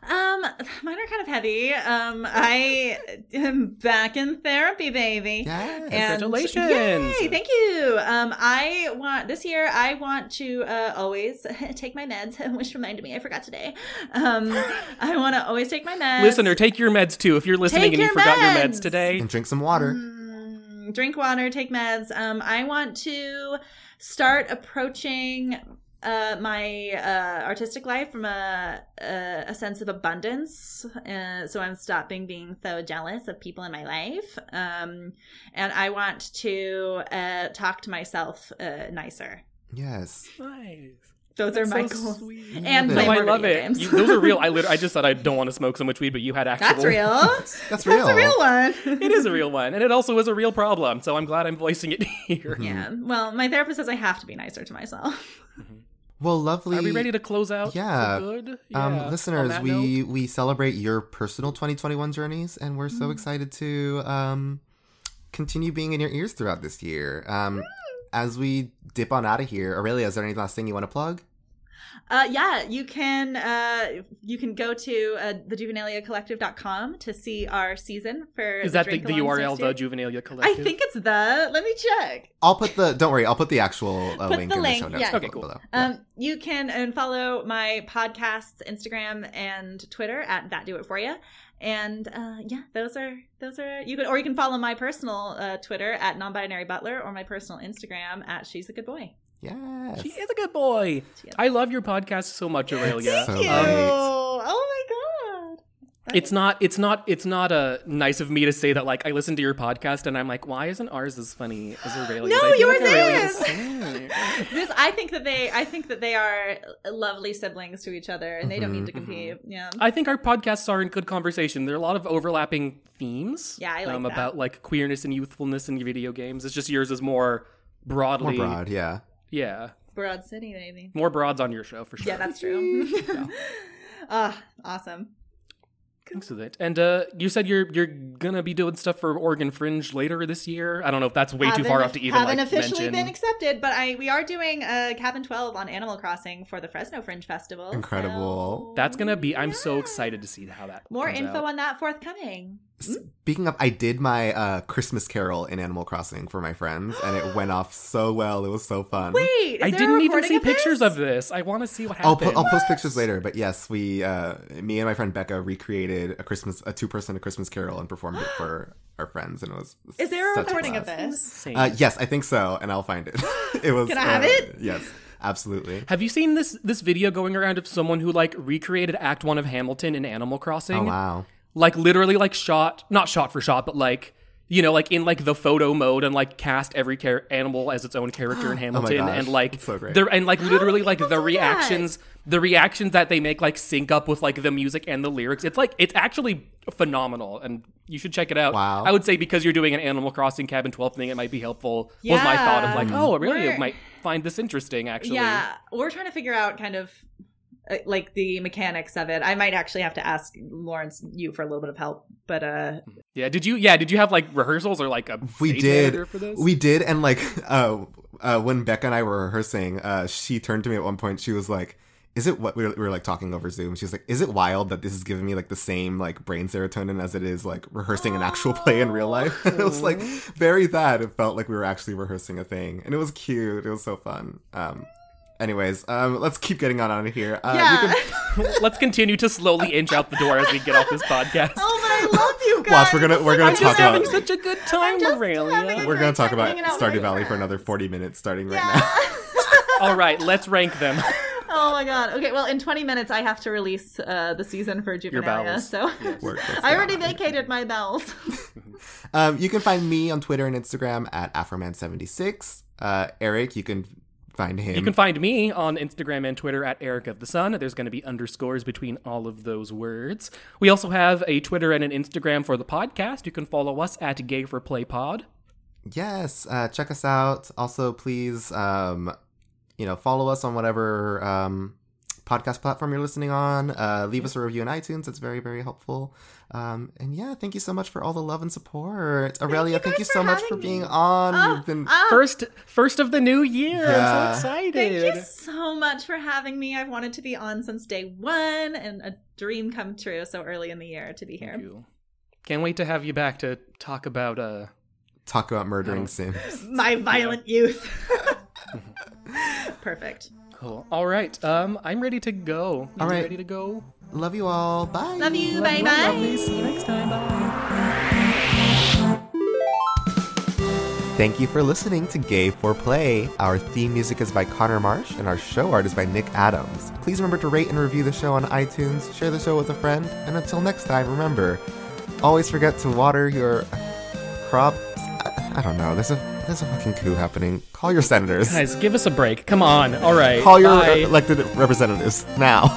Um, mine are kind of heavy. Um, I am back in therapy, baby. Yes. And- Congratulations. Yay, thank you. Um, I want this year. I want to uh, always take my meds, which reminded me I forgot today. Um, I want to always take my meds. Listener, take your meds too. If you're listening Take and you your forgot your meds. meds today, And drink some water. Mm, drink water, take meds. Um, I want to start approaching uh, my uh, artistic life from a, a a sense of abundance. Uh, so I'm stopping being so jealous of people in my life. Um, and I want to uh, talk to myself uh, nicer. Yes. nice. Those are my So goals. sweet. And play No, I love video it. games. You, those are real. I lit- I just said I don't want to smoke so much weed, but you had actual. That's real. That's real. That's a real one. It is a real one, and it also is a real problem. So I'm glad I'm voicing it here. yeah. Well, my therapist says I have to be nicer to myself. Well, lovely. Are we ready to close out? for Yeah. good. Yeah. um, listeners, we note- we celebrate your personal 2021 journeys, and we're so excited to um, continue being in your ears throughout this year. Um, as we dip on out of here, Aurelia, is there any last thing you want to plug? Uh, yeah, you can uh, you can go to uh, thejuvenaliacollective.com to see our season for is that the, the URL, the year. Collective? I think it's the. Let me check. I'll put the. Don't worry, I'll put the actual uh, Put link the in link, the show notes yeah. below. Okay, cool. below. Yeah. Um, you can and follow my podcast's Instagram and Twitter at that do it for you. And uh, yeah, those are those are you can or you can follow my personal uh, Twitter at non-binary butler or my personal Instagram at she's a good boy. Yes. She is a good boy. I love your podcast so much, Aurelia. Thank you. great. Oh my god. It's not. It's not. It's not uh, nice of me to say that. Like I listen to your podcast and I'm like, why isn't ours as funny as Aurelia's? No, I feel yours Aurelia's is. This, I think that they, I think that they are lovely siblings to each other, and they don't need to Mhm, compete. Yeah. I think our podcasts are in good conversation. There are a lot of overlapping themes. Yeah, I like um, that. about like queerness and youthfulness in video games. It's just yours is more More broadly. broad, yeah. Yeah, Broad City, maybe. more broads on your show for sure. Yeah, that's true. Ah, awesome. Thanks for that. And uh, you said you're you're gonna be doing stuff for Oregon Fringe later this year. I don't know if that's way too far off to even haven't like officially mention. been accepted, but I we are doing a cabin twelve on Animal Crossing for the Fresno Fringe Festival. Incredible. so- That's gonna be. I'm so excited to see how that. More comes info out. on that forthcoming. Speaking of, I did my uh, Christmas Carol in Animal Crossing for my friends, and it went off so well. It was so fun. Wait, is I there didn't even see of this? pictures of this. I want to see what I'll, happened. po- I'll post pictures later, but yes, we, uh, me and my friend Becca recreated a Christmas, a two-person a Christmas Carol and performed it for our friends, and it was. Is there a such recording of this? Uh, yes, I think so, and I'll find it. it was. Can I have uh, it? Yes, absolutely. Have you seen this this video going around of someone who like recreated Act One of Hamilton in Animal Crossing? Oh wow. Like literally like shot, not shot for shot, but like you know, like in like the photo mode and like cast every char- animal as its own character in oh Hamilton, Oh gosh, and like that's so great. they're and like literally like the do that? reactions, the reactions that they make like sync up with like the music and the lyrics. It's like it's actually phenomenal, and you should check it out. Wow. I would say because you're doing an Animal Crossing Cabin Twelve thing, it might be helpful. Was my thought of like, Yeah. oh, really? We're- might find this interesting actually. Yeah, we're trying to figure out kind of like the mechanics of it. I might actually have to ask Lawrence you for a little bit of help, but uh Yeah, did you? Yeah, did you have like rehearsals or like a We did. for this? We did, and like, uh, uh, when Becca and I were rehearsing, uh, she turned to me at one point. She was like, "Is it what we were, we were like talking over Zoom?" She was like, "Is it wild that this is giving me like the same like brain serotonin as it is like rehearsing an actual play in real life?" it was like very that. It felt like we were actually rehearsing a thing, and it was cute. It was so fun. Um, anyways, um, let's keep getting on out of here. Uh, yeah. can- Let's continue to slowly inch out the door as we get off this podcast. oh my, I love you guys. Watch, we're gonna we're gonna I'm talk just having about such a good time, just Aurelia. we're gonna talk about hanging out with Stardew my Valley for another forty minutes starting right now. All right, let's rank them. oh my god. Okay, well, in 20 minutes, I have to release uh, the season for Juvenalia, bowels. so Work, I go. already vacated my bells. Um, you can find me on Twitter and Instagram at Afroman76. Uh, Eric, you can find him. You can find me on Instagram and Twitter at Eric of the Sun. There's going to be underscores between all of those words. We also have a Twitter and an Instagram for the podcast. You can follow us at Gay for Play Pod. yes, uh, check us out. Also, please, um, you know, follow us on whatever um, podcast platform you're listening on. Uh, leave us a review on iTunes. It's very, very helpful. Um, and yeah, thank you so much for all the love and support. Aurelia, you thank you so much having for me. being on. Oh, You've been oh, First, first of the new year. Yeah. I'm so excited. Thank you so much for having me. I've wanted to be on since day one, and a dream come true so early in the year to be here. Thank you. Can't wait to have you back to talk about uh talk about murdering Oh. Sims. My violent youth. Perfect. cool. All right. Um I'm ready to go. All right. ready to go? Love you all. Bye. Love you. Love bye you, bye. lovely. See you next time. Bye. Thank you for listening to Gay for Play. Our theme music is by Connor Marsh, and our show art is by Nick Adams. Please remember to rate and review the show on iTunes, share the show with a friend, and until next time, remember, always forget to water your crops. I, I don't know. There's a there's a fucking coup happening. Call your senators. Guys, give us a break. Come on. All right. Call your Bye. elected representatives now.